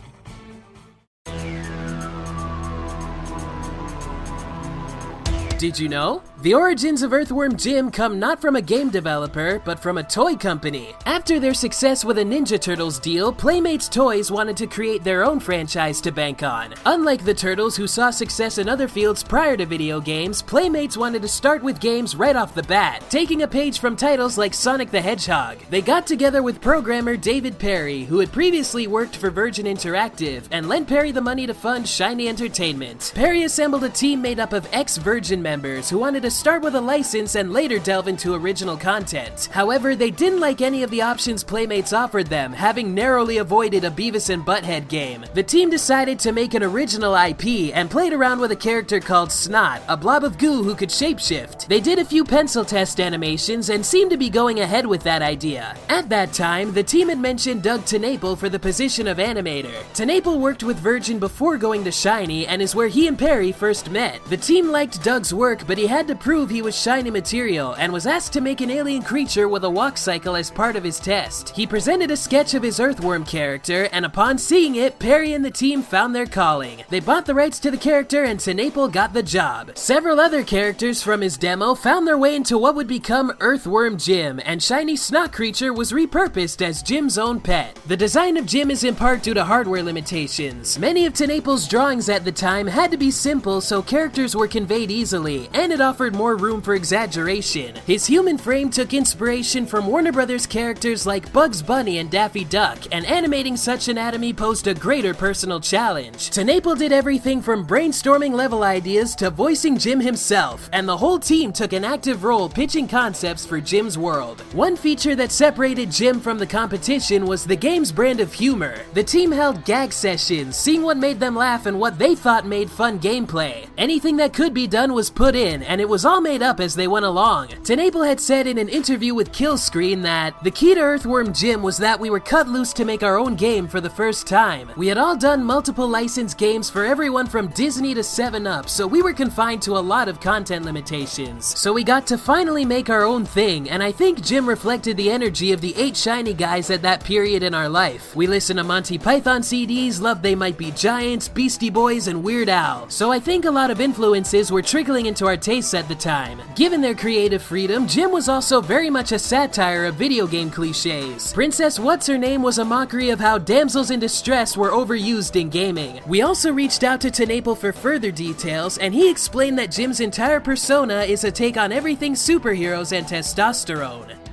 Did you know? The origins of Earthworm Jim come not from a game developer, but from a toy company. After their success with a Ninja Turtles deal, Playmates Toys wanted to create their own franchise to bank on. Unlike the Turtles, who saw success in other fields prior to video games, Playmates wanted to start with games right off the bat, taking a page from titles like Sonic the Hedgehog. They got together with programmer David Perry, who had previously worked for Virgin Interactive, and lent Perry the money to fund Shiny Entertainment. Perry assembled a team made up of ex Virgin members who wanted to start with a license and later delve into original content. However, they didn't like any of the options Playmates offered them, having narrowly avoided a Beavis and Butthead game. The team decided to make an original IP and played around with a character called Snot, a blob of goo who could shapeshift. They did a few pencil test animations and seemed to be going ahead with that idea. At that time, the team had mentioned Doug TenNapel for the position of animator. TenNapel worked with Virgin before going to Shiny and is where he and Perry first met. The team liked Doug's work, but he had to prove he was shiny material and was asked to make an alien creature with a walk cycle as part of his test. He presented a sketch of his earthworm character, and upon seeing it, Perry and the team found their calling. They bought the rights to the character, and TenNapel got the job. Several other characters from his demo found their way into what would become Earthworm Jim, and Shiny Snot Creature was repurposed as Jim's own pet. The design of Jim is in part due to hardware limitations. Many of TenNapel's drawings at the time had to be simple so characters were conveyed easily, and it offered offered more room for exaggeration. His human frame took inspiration from Warner Brothers characters like Bugs Bunny and Daffy Duck, and animating such anatomy posed a greater personal challenge. TenNapel did everything from brainstorming level ideas to voicing Jim himself, and the whole team took an active role pitching concepts for Jim's world. One feature that separated Jim from the competition was the game's brand of humor. The team held gag sessions, seeing what made them laugh and what they thought made fun gameplay. Anything that could be done was put in, and it was all made up as they went along. TenNapel had said in an interview with Killscreen that the key to Earthworm Jim was that we were cut loose to make our own game for the first time. We had all done multiple licensed games for everyone from Disney to 7-Up, so we were confined to a lot of content limitations. So we got to finally make our own thing, and I think Jim reflected the energy of the eight shiny guys at that period in our life. We listened to Monty Python CDs, loved They Might Be Giants, Beastie Boys, and Weird Al. So I think a lot of influences were trickling into our tastes at the time. Given their creative freedom, Jim was also very much a satire of video game cliches. Princess What's Her Name was a mockery of how damsels in distress were overused in gaming. We also reached out to TenNapel for further details, and he explained that Jim's entire persona is a take on everything superheroes and testosterone.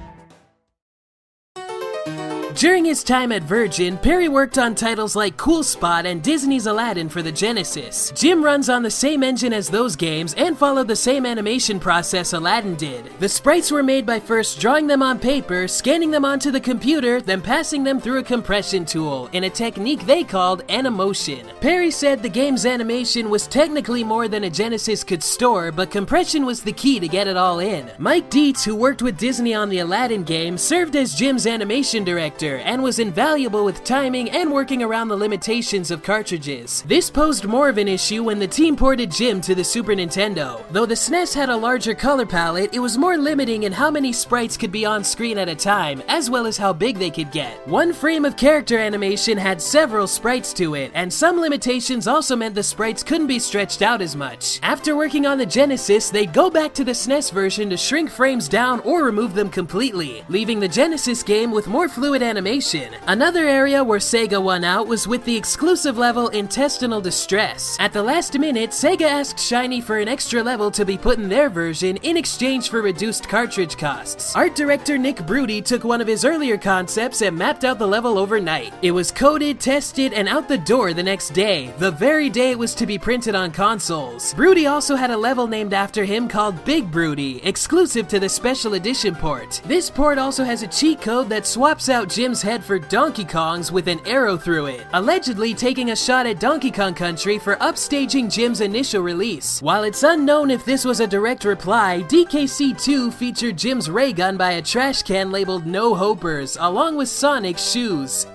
During his time at Virgin, Perry worked on titles like Cool Spot and Disney's Aladdin for the Genesis. Jim runs on the same engine as those games and followed the same animation process Aladdin did. The sprites were made by first drawing them on paper, scanning them onto the computer, then passing them through a compression tool in a technique they called Animotion. Perry said the game's animation was technically more than a Genesis could store, but compression was the key to get it all in. Mike Dietz, who worked with Disney on the Aladdin game, served as Jim's animation director and was invaluable with timing and working around the limitations of cartridges. This posed more of an issue when the team ported Jim to the Super Nintendo. Though the SNES had a larger color palette, it was more limiting in how many sprites could be on screen at a time, as well as how big they could get. One frame of character animation had several sprites to it, and some limitations also meant the sprites couldn't be stretched out as much. After working on the Genesis, they'd go back to the SNES version to shrink frames down or remove them completely, leaving the Genesis game with more fluid animation animation. Another area where Sega won out was with the exclusive level Intestinal Distress. At the last minute, Sega asked Shiny for an extra level to be put in their version in exchange for reduced cartridge costs. Art director Nick Bruty took one of his earlier concepts and mapped out the level overnight. It was coded, tested, and out the door the next day, the very day it was to be printed on consoles. Bruty also had a level named after him called Big Bruty, exclusive to the special edition port. This port also has a cheat code that swaps out Jim's head for Donkey Kong's with an arrow through it, allegedly taking a shot at Donkey Kong Country for upstaging Jim's initial release. While it's unknown if this was a direct reply, DKC 2 featured Jim's ray gun by a trash can labeled No Hopers, along with Sonic's shoes.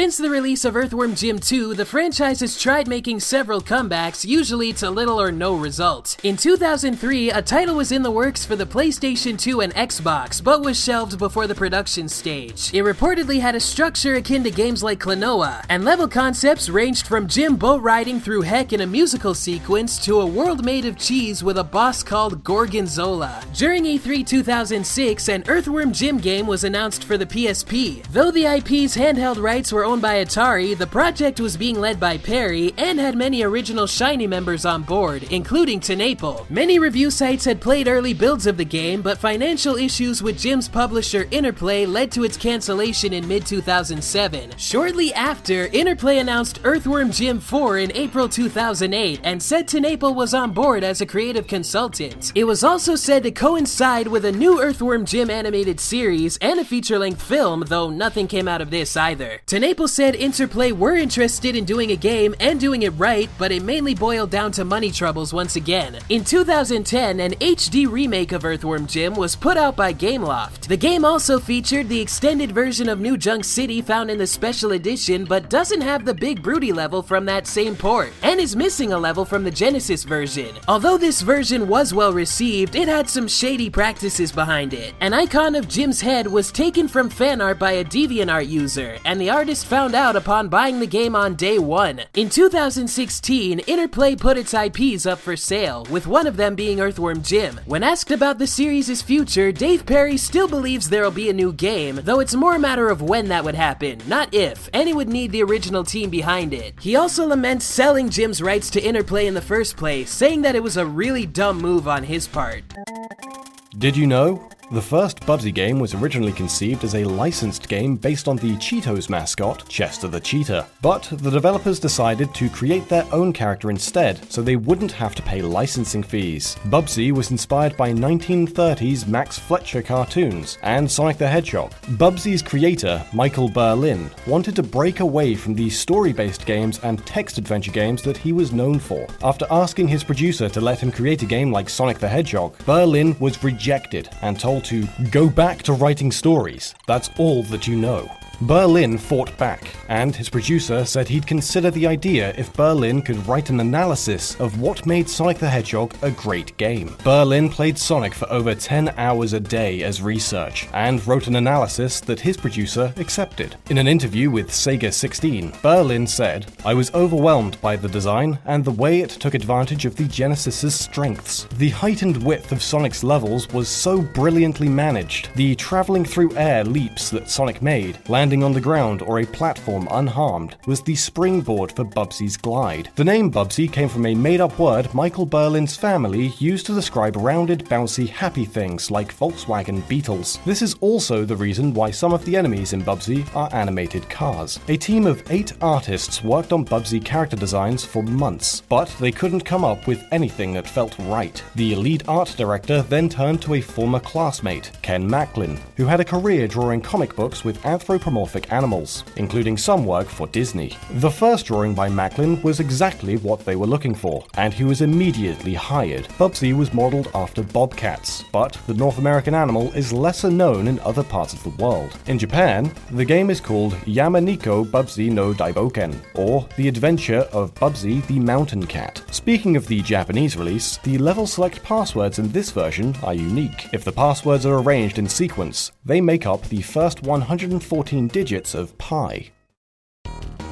Since the release of Earthworm Jim 2, the franchise has tried making several comebacks, usually to little or no result. In 2003, a title was in the works for the PlayStation 2 and Xbox, but was shelved before the production stage. It reportedly had a structure akin to games like Klonoa, and level concepts ranged from Jim boat riding through heck in a musical sequence to a world made of cheese with a boss called Gorgonzola. During E3 2006, an Earthworm Jim game was announced for the PSP. Though the IP's handheld rights were owned by Atari, the project was being led by Perry and had many original Shiny members on board, including TenNapel. Many review sites had played early builds of the game, but financial issues with Jim's publisher Interplay led to its cancellation in mid 2007. Shortly after, Interplay announced Earthworm Jim 4 in April 2008 and said TenNapel was on board as a creative consultant. It was also said to coincide with a new Earthworm Jim animated series and a feature length film, though nothing came out of this either. TenNapel said Interplay were interested in doing a game and doing it right, but it mainly boiled down to money troubles once again. In 2010, an HD remake of Earthworm Jim was put out by Gameloft. The game also featured the extended version of New Junk City found in the special edition, but doesn't have the Big Bruty level from that same port, and is missing a level from the Genesis version. Although this version was well received, it had some shady practices behind it. An icon of Jim's head was taken from fan art by a DeviantArt user, and the artist just found out upon buying the game on day one. In 2016, Interplay put its IPs up for sale, with one of them being Earthworm Jim. When asked about the series' future, Dave Perry still believes there'll be a new game, though it's more a matter of when that would happen, not if, and would need the original team behind it. He also laments selling Jim's rights to Interplay in the first place, saying that it was a really dumb move on his part. Did you know? The first Bubsy game was originally conceived as a licensed game based on the Cheetos mascot, Chester the Cheetah. But the developers decided to create their own character instead, so they wouldn't have to pay licensing fees. Bubsy was inspired by 1930s Max Fleischer cartoons and Sonic the Hedgehog. Bubsy's creator, Michael Berlyn, wanted to break away from the story based games and text adventure games that he was known for. After asking his producer to let him create a game like Sonic the Hedgehog, Berlyn was rejected and told to go back to writing stories. That's all that you know. Berlyn fought back, and his producer said he'd consider the idea if Berlyn could write an analysis of what made Sonic the Hedgehog a great game. Berlyn played Sonic for over 10 hours a day as research, and wrote an analysis that his producer accepted. In an interview with Sega 16, Berlyn said, I was overwhelmed by the design and the way it took advantage of the Genesis's strengths. The heightened width of Sonic's levels was so brilliantly managed. The traveling through air leaps that Sonic made, landing on the ground or a platform unharmed, was the springboard for Bubsy's glide. The name Bubsy came from a made up word Michael Berlyn's family used to describe rounded, bouncy, happy things like Volkswagen Beetles. This is also the reason why some of the enemies in Bubsy are animated cars. A team of eight artists worked on Bubsy character designs for months, but they couldn't come up with anything that felt right. The lead art director then turned to a former classmate, Ken Macklin, who had a career drawing comic books with anthropomorphic animals, including some work for Disney. The first drawing by Macklin was exactly what they were looking for, and he was immediately hired. Bubsy was modeled after bobcats, but the North American animal is lesser known in other parts of the world. In Japan, the game is called Yamaneko Bubsy no Daiboken, or The Adventure of Bubsy the Mountain Cat. Speaking of the Japanese release, the level select passwords in this version are unique. If the passwords are arranged in sequence, they make up the first 114 digits of pi.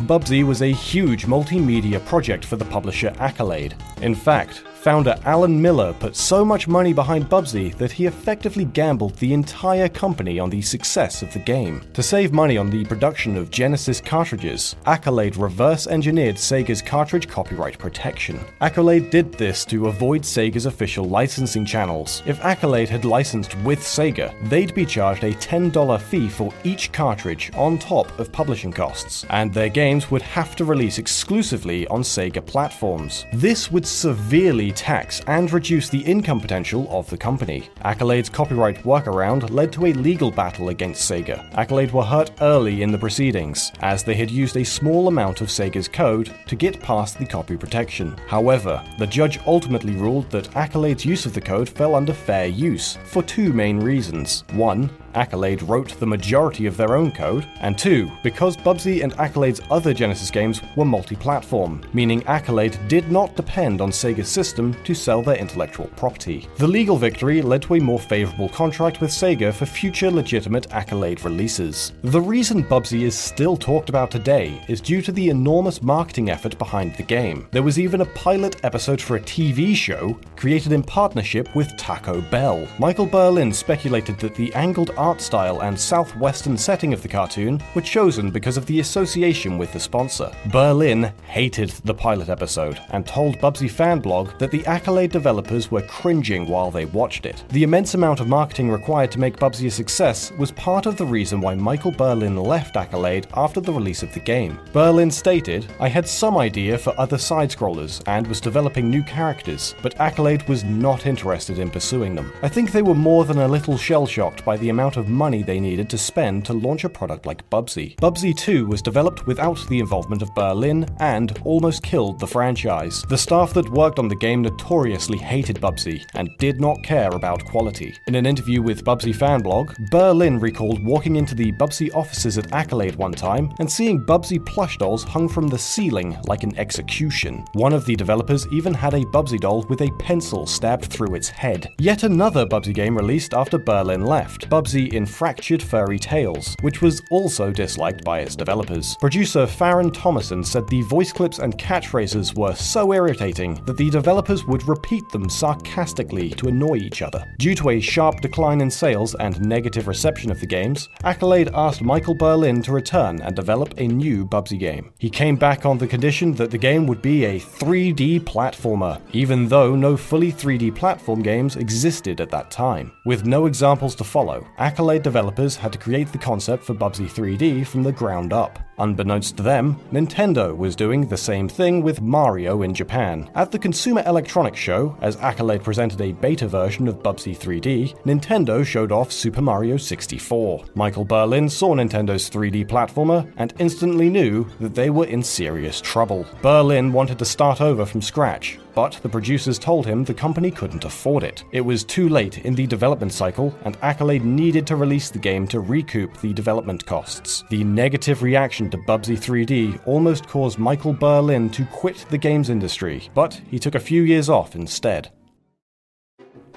Bubsy was a huge multimedia project for the publisher Accolade. In fact, founder Alan Miller put so much money behind Bubsy that he effectively gambled the entire company on the success of the game. To save money on the production of Genesis cartridges, Accolade reverse engineered Sega's cartridge copyright protection. Accolade did this to avoid Sega's official licensing channels. If Accolade had licensed with Sega, they'd be charged a $10 fee for each cartridge on top of publishing costs, and their games would have to release exclusively on Sega platforms. This would severely tax and reduce the income potential of the company. Accolade's copyright workaround led to a legal battle against Sega. Accolade were hurt early in the proceedings, as they had used a small amount of Sega's code to get past the copy protection. However, the judge ultimately ruled that Accolade's use of the code fell under fair use for two main reasons. One, Accolade wrote the majority of their own code, and two, because Bubsy and Accolade's other Genesis games were multi platform, meaning Accolade did not depend on Sega's system to sell their intellectual property. The legal victory led to a more favourable contract with Sega for future legitimate Accolade releases. The reason Bubsy is still talked about today is due to the enormous marketing effort behind the game. There was even a pilot episode for a TV show created in partnership with Taco Bell. Michael Berlyn speculated that the angled art style and southwestern setting of the cartoon were chosen because of the association with the sponsor. Berlyn hated the pilot episode and told Bubsy Fanblog that the Accolade developers were cringing while they watched it. The immense amount of marketing required to make Bubsy a success was part of the reason why Michael Berlyn left Accolade after the release of the game. Berlyn stated, I had some idea for other side scrollers and was developing new characters, but Accolade was not interested in pursuing them. I think they were more than a little shell shocked by the amount of money they needed to spend to launch a product like Bubsy. Bubsy 2 was developed without the involvement of Berlyn and almost killed the franchise. The staff that worked on the game notoriously hated Bubsy and did not care about quality. In an interview with Bubsy Fanblog, Berlyn recalled walking into the Bubsy offices at Accolade one time and seeing Bubsy plush dolls hung from the ceiling like an execution. One of the developers even had a Bubsy doll with a pencil stabbed through its head. Yet another Bubsy game released after Berlyn left, Bubsy Bubsy in Fractured Furry Tales, which was also disliked by its developers. Producer Farron Thomason said the voice clips and catchphrases were so irritating that the developers would repeat them sarcastically to annoy each other. Due to a sharp decline in sales and negative reception of the games, Accolade asked Michael Berlyn to return and develop a new Bubsy game. He came back on the condition that the game would be a 3D platformer, even though no fully 3D platform games existed at that time. With no examples to follow, Accolade developers had to create the concept for Bubsy 3D from the ground up. Unbeknownst to them, Nintendo was doing the same thing with Mario in Japan. At the Consumer Electronics Show, as Accolade presented a beta version of Bubsy 3D, Nintendo showed off Super Mario 64. Michael Berlyn saw Nintendo's 3D platformer and instantly knew that they were in serious trouble. Berlyn wanted to start over from scratch, but the producers told him the company couldn't afford it. It was too late in the development cycle, and Accolade needed to release the game to recoup the development costs. The negative reaction to Bubsy 3D almost caused Michael Berlyn to quit the games industry, but he took a few years off instead.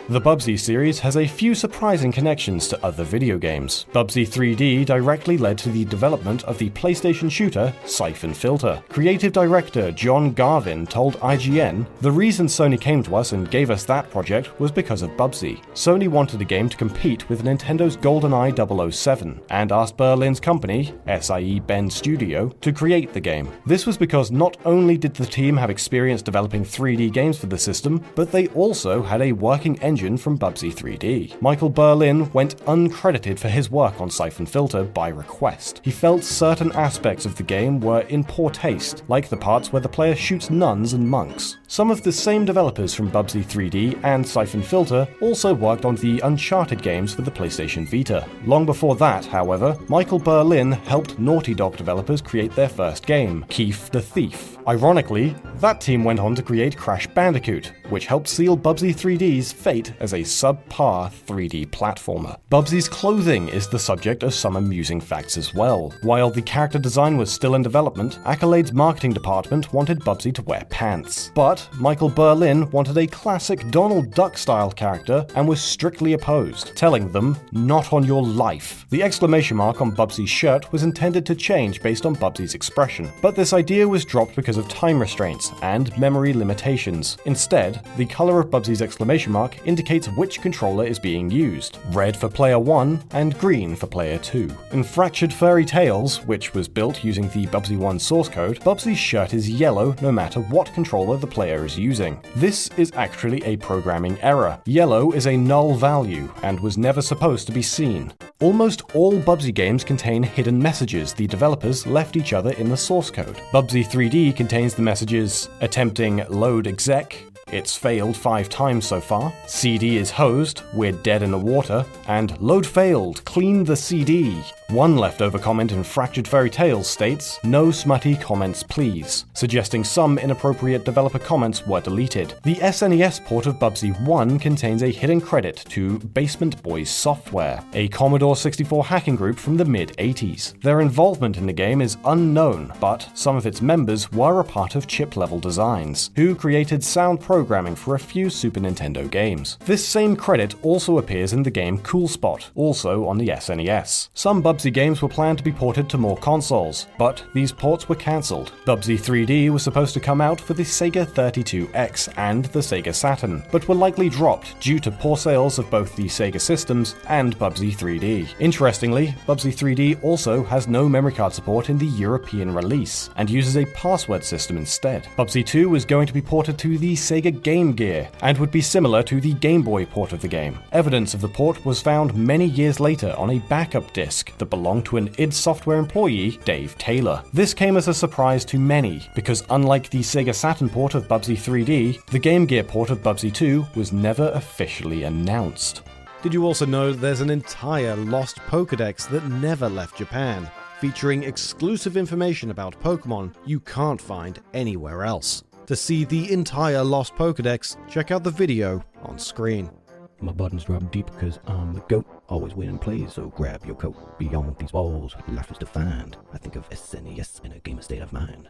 The Bubsy series has a few surprising connections to other video games. Bubsy 3D directly led to the development of the PlayStation shooter Syphon Filter. Creative director John Garvin told IGN, The reason Sony came to us and gave us that project was because of Bubsy. Sony wanted a game to compete with Nintendo's GoldenEye 007 and asked Berlyn's company, SIE Bend Studio, to create the game. This was because not only did the team have experience developing 3D games for the system, but they also had a working engine from Bubsy 3D. Michael Berlyn went uncredited for his work on Syphon Filter by request. He felt certain aspects of the game were in poor taste, like the parts where the player shoots nuns and monks. Some of the same developers from Bubsy 3D and Syphon Filter also worked on the Uncharted games for the PlayStation Vita. Long before that, however, Michael Berlyn helped Naughty Dog developers create their first game, Keef the Thief. Ironically, that team went on to create Crash Bandicoot, which helped seal Bubsy 3D's fate as a subpar 3D platformer. Bubsy's clothing is the subject of some amusing facts as well. While the character design was still in development, Accolade's marketing department wanted Bubsy to wear pants. But Michael Berlyn wanted a classic Donald Duck style character and was strictly opposed, telling them, not on your life. The exclamation mark on Bubsy's shirt was intended to change based on Bubsy's expression, but this idea was dropped because of time restraints and memory limitations. Instead, the color of Bubsy's exclamation mark indicates which controller is being used red for player 1 and green for player 2. In Fractured Furry Tales, which was built using the Bubsy 1 source code, Bubsy's shirt is yellow no matter what controller the player is using. This is actually a programming error. Yellow is a null value and was never supposed to be seen. Almost all Bubsy games contain hidden messages the developers left each other in the source code. Bubsy 3D contains the messages attempting load exec, it's failed five times so far. CD is hosed, we're dead in the water, and load failed, clean the CD. One leftover comment in Fractured Furry Tales states, No smutty comments please, suggesting some inappropriate developer comments were deleted. The SNES port of Bubsy 1 contains a hidden credit to Basement Boys Software, a Commodore 64 hacking group from the mid 80s. Their involvement in the game is unknown, but some of its members were a part of chip level designs, who created sound programming for a few Super Nintendo games. This same credit also appears in the game Cool Spot, also on the SNES. Some Bubsy games were planned to be ported to more consoles, but these ports were cancelled. Bubsy 3D was supposed to come out for the Sega 32X and the Sega Saturn, but were likely dropped due to poor sales of both the Sega systems and Bubsy 3D. Interestingly, Bubsy 3D also has no memory card support in the European release, and uses a password system instead. Bubsy 2 was going to be ported to the Sega Game Gear, and would be similar to the Game Boy port of the game. Evidence of the port was found many years later on a backup disc that belonged to an id Software employee, Dave Taylor. This came as a surprise to many, because unlike the Sega Saturn port of Bubsy 3D, the Game Gear port of Bubsy 2 was never officially announced. Did you also know there's an entire Lost Pokedex that never left Japan, featuring exclusive information about Pokemon you can't find anywhere else? To see the entire Lost Pokedex, check out the video on screen. My buttons drop deep because I'm the goat. Always win and play, so grab your coat. Beyond these walls, life is defined. I think of SNES in a gamer state of mind.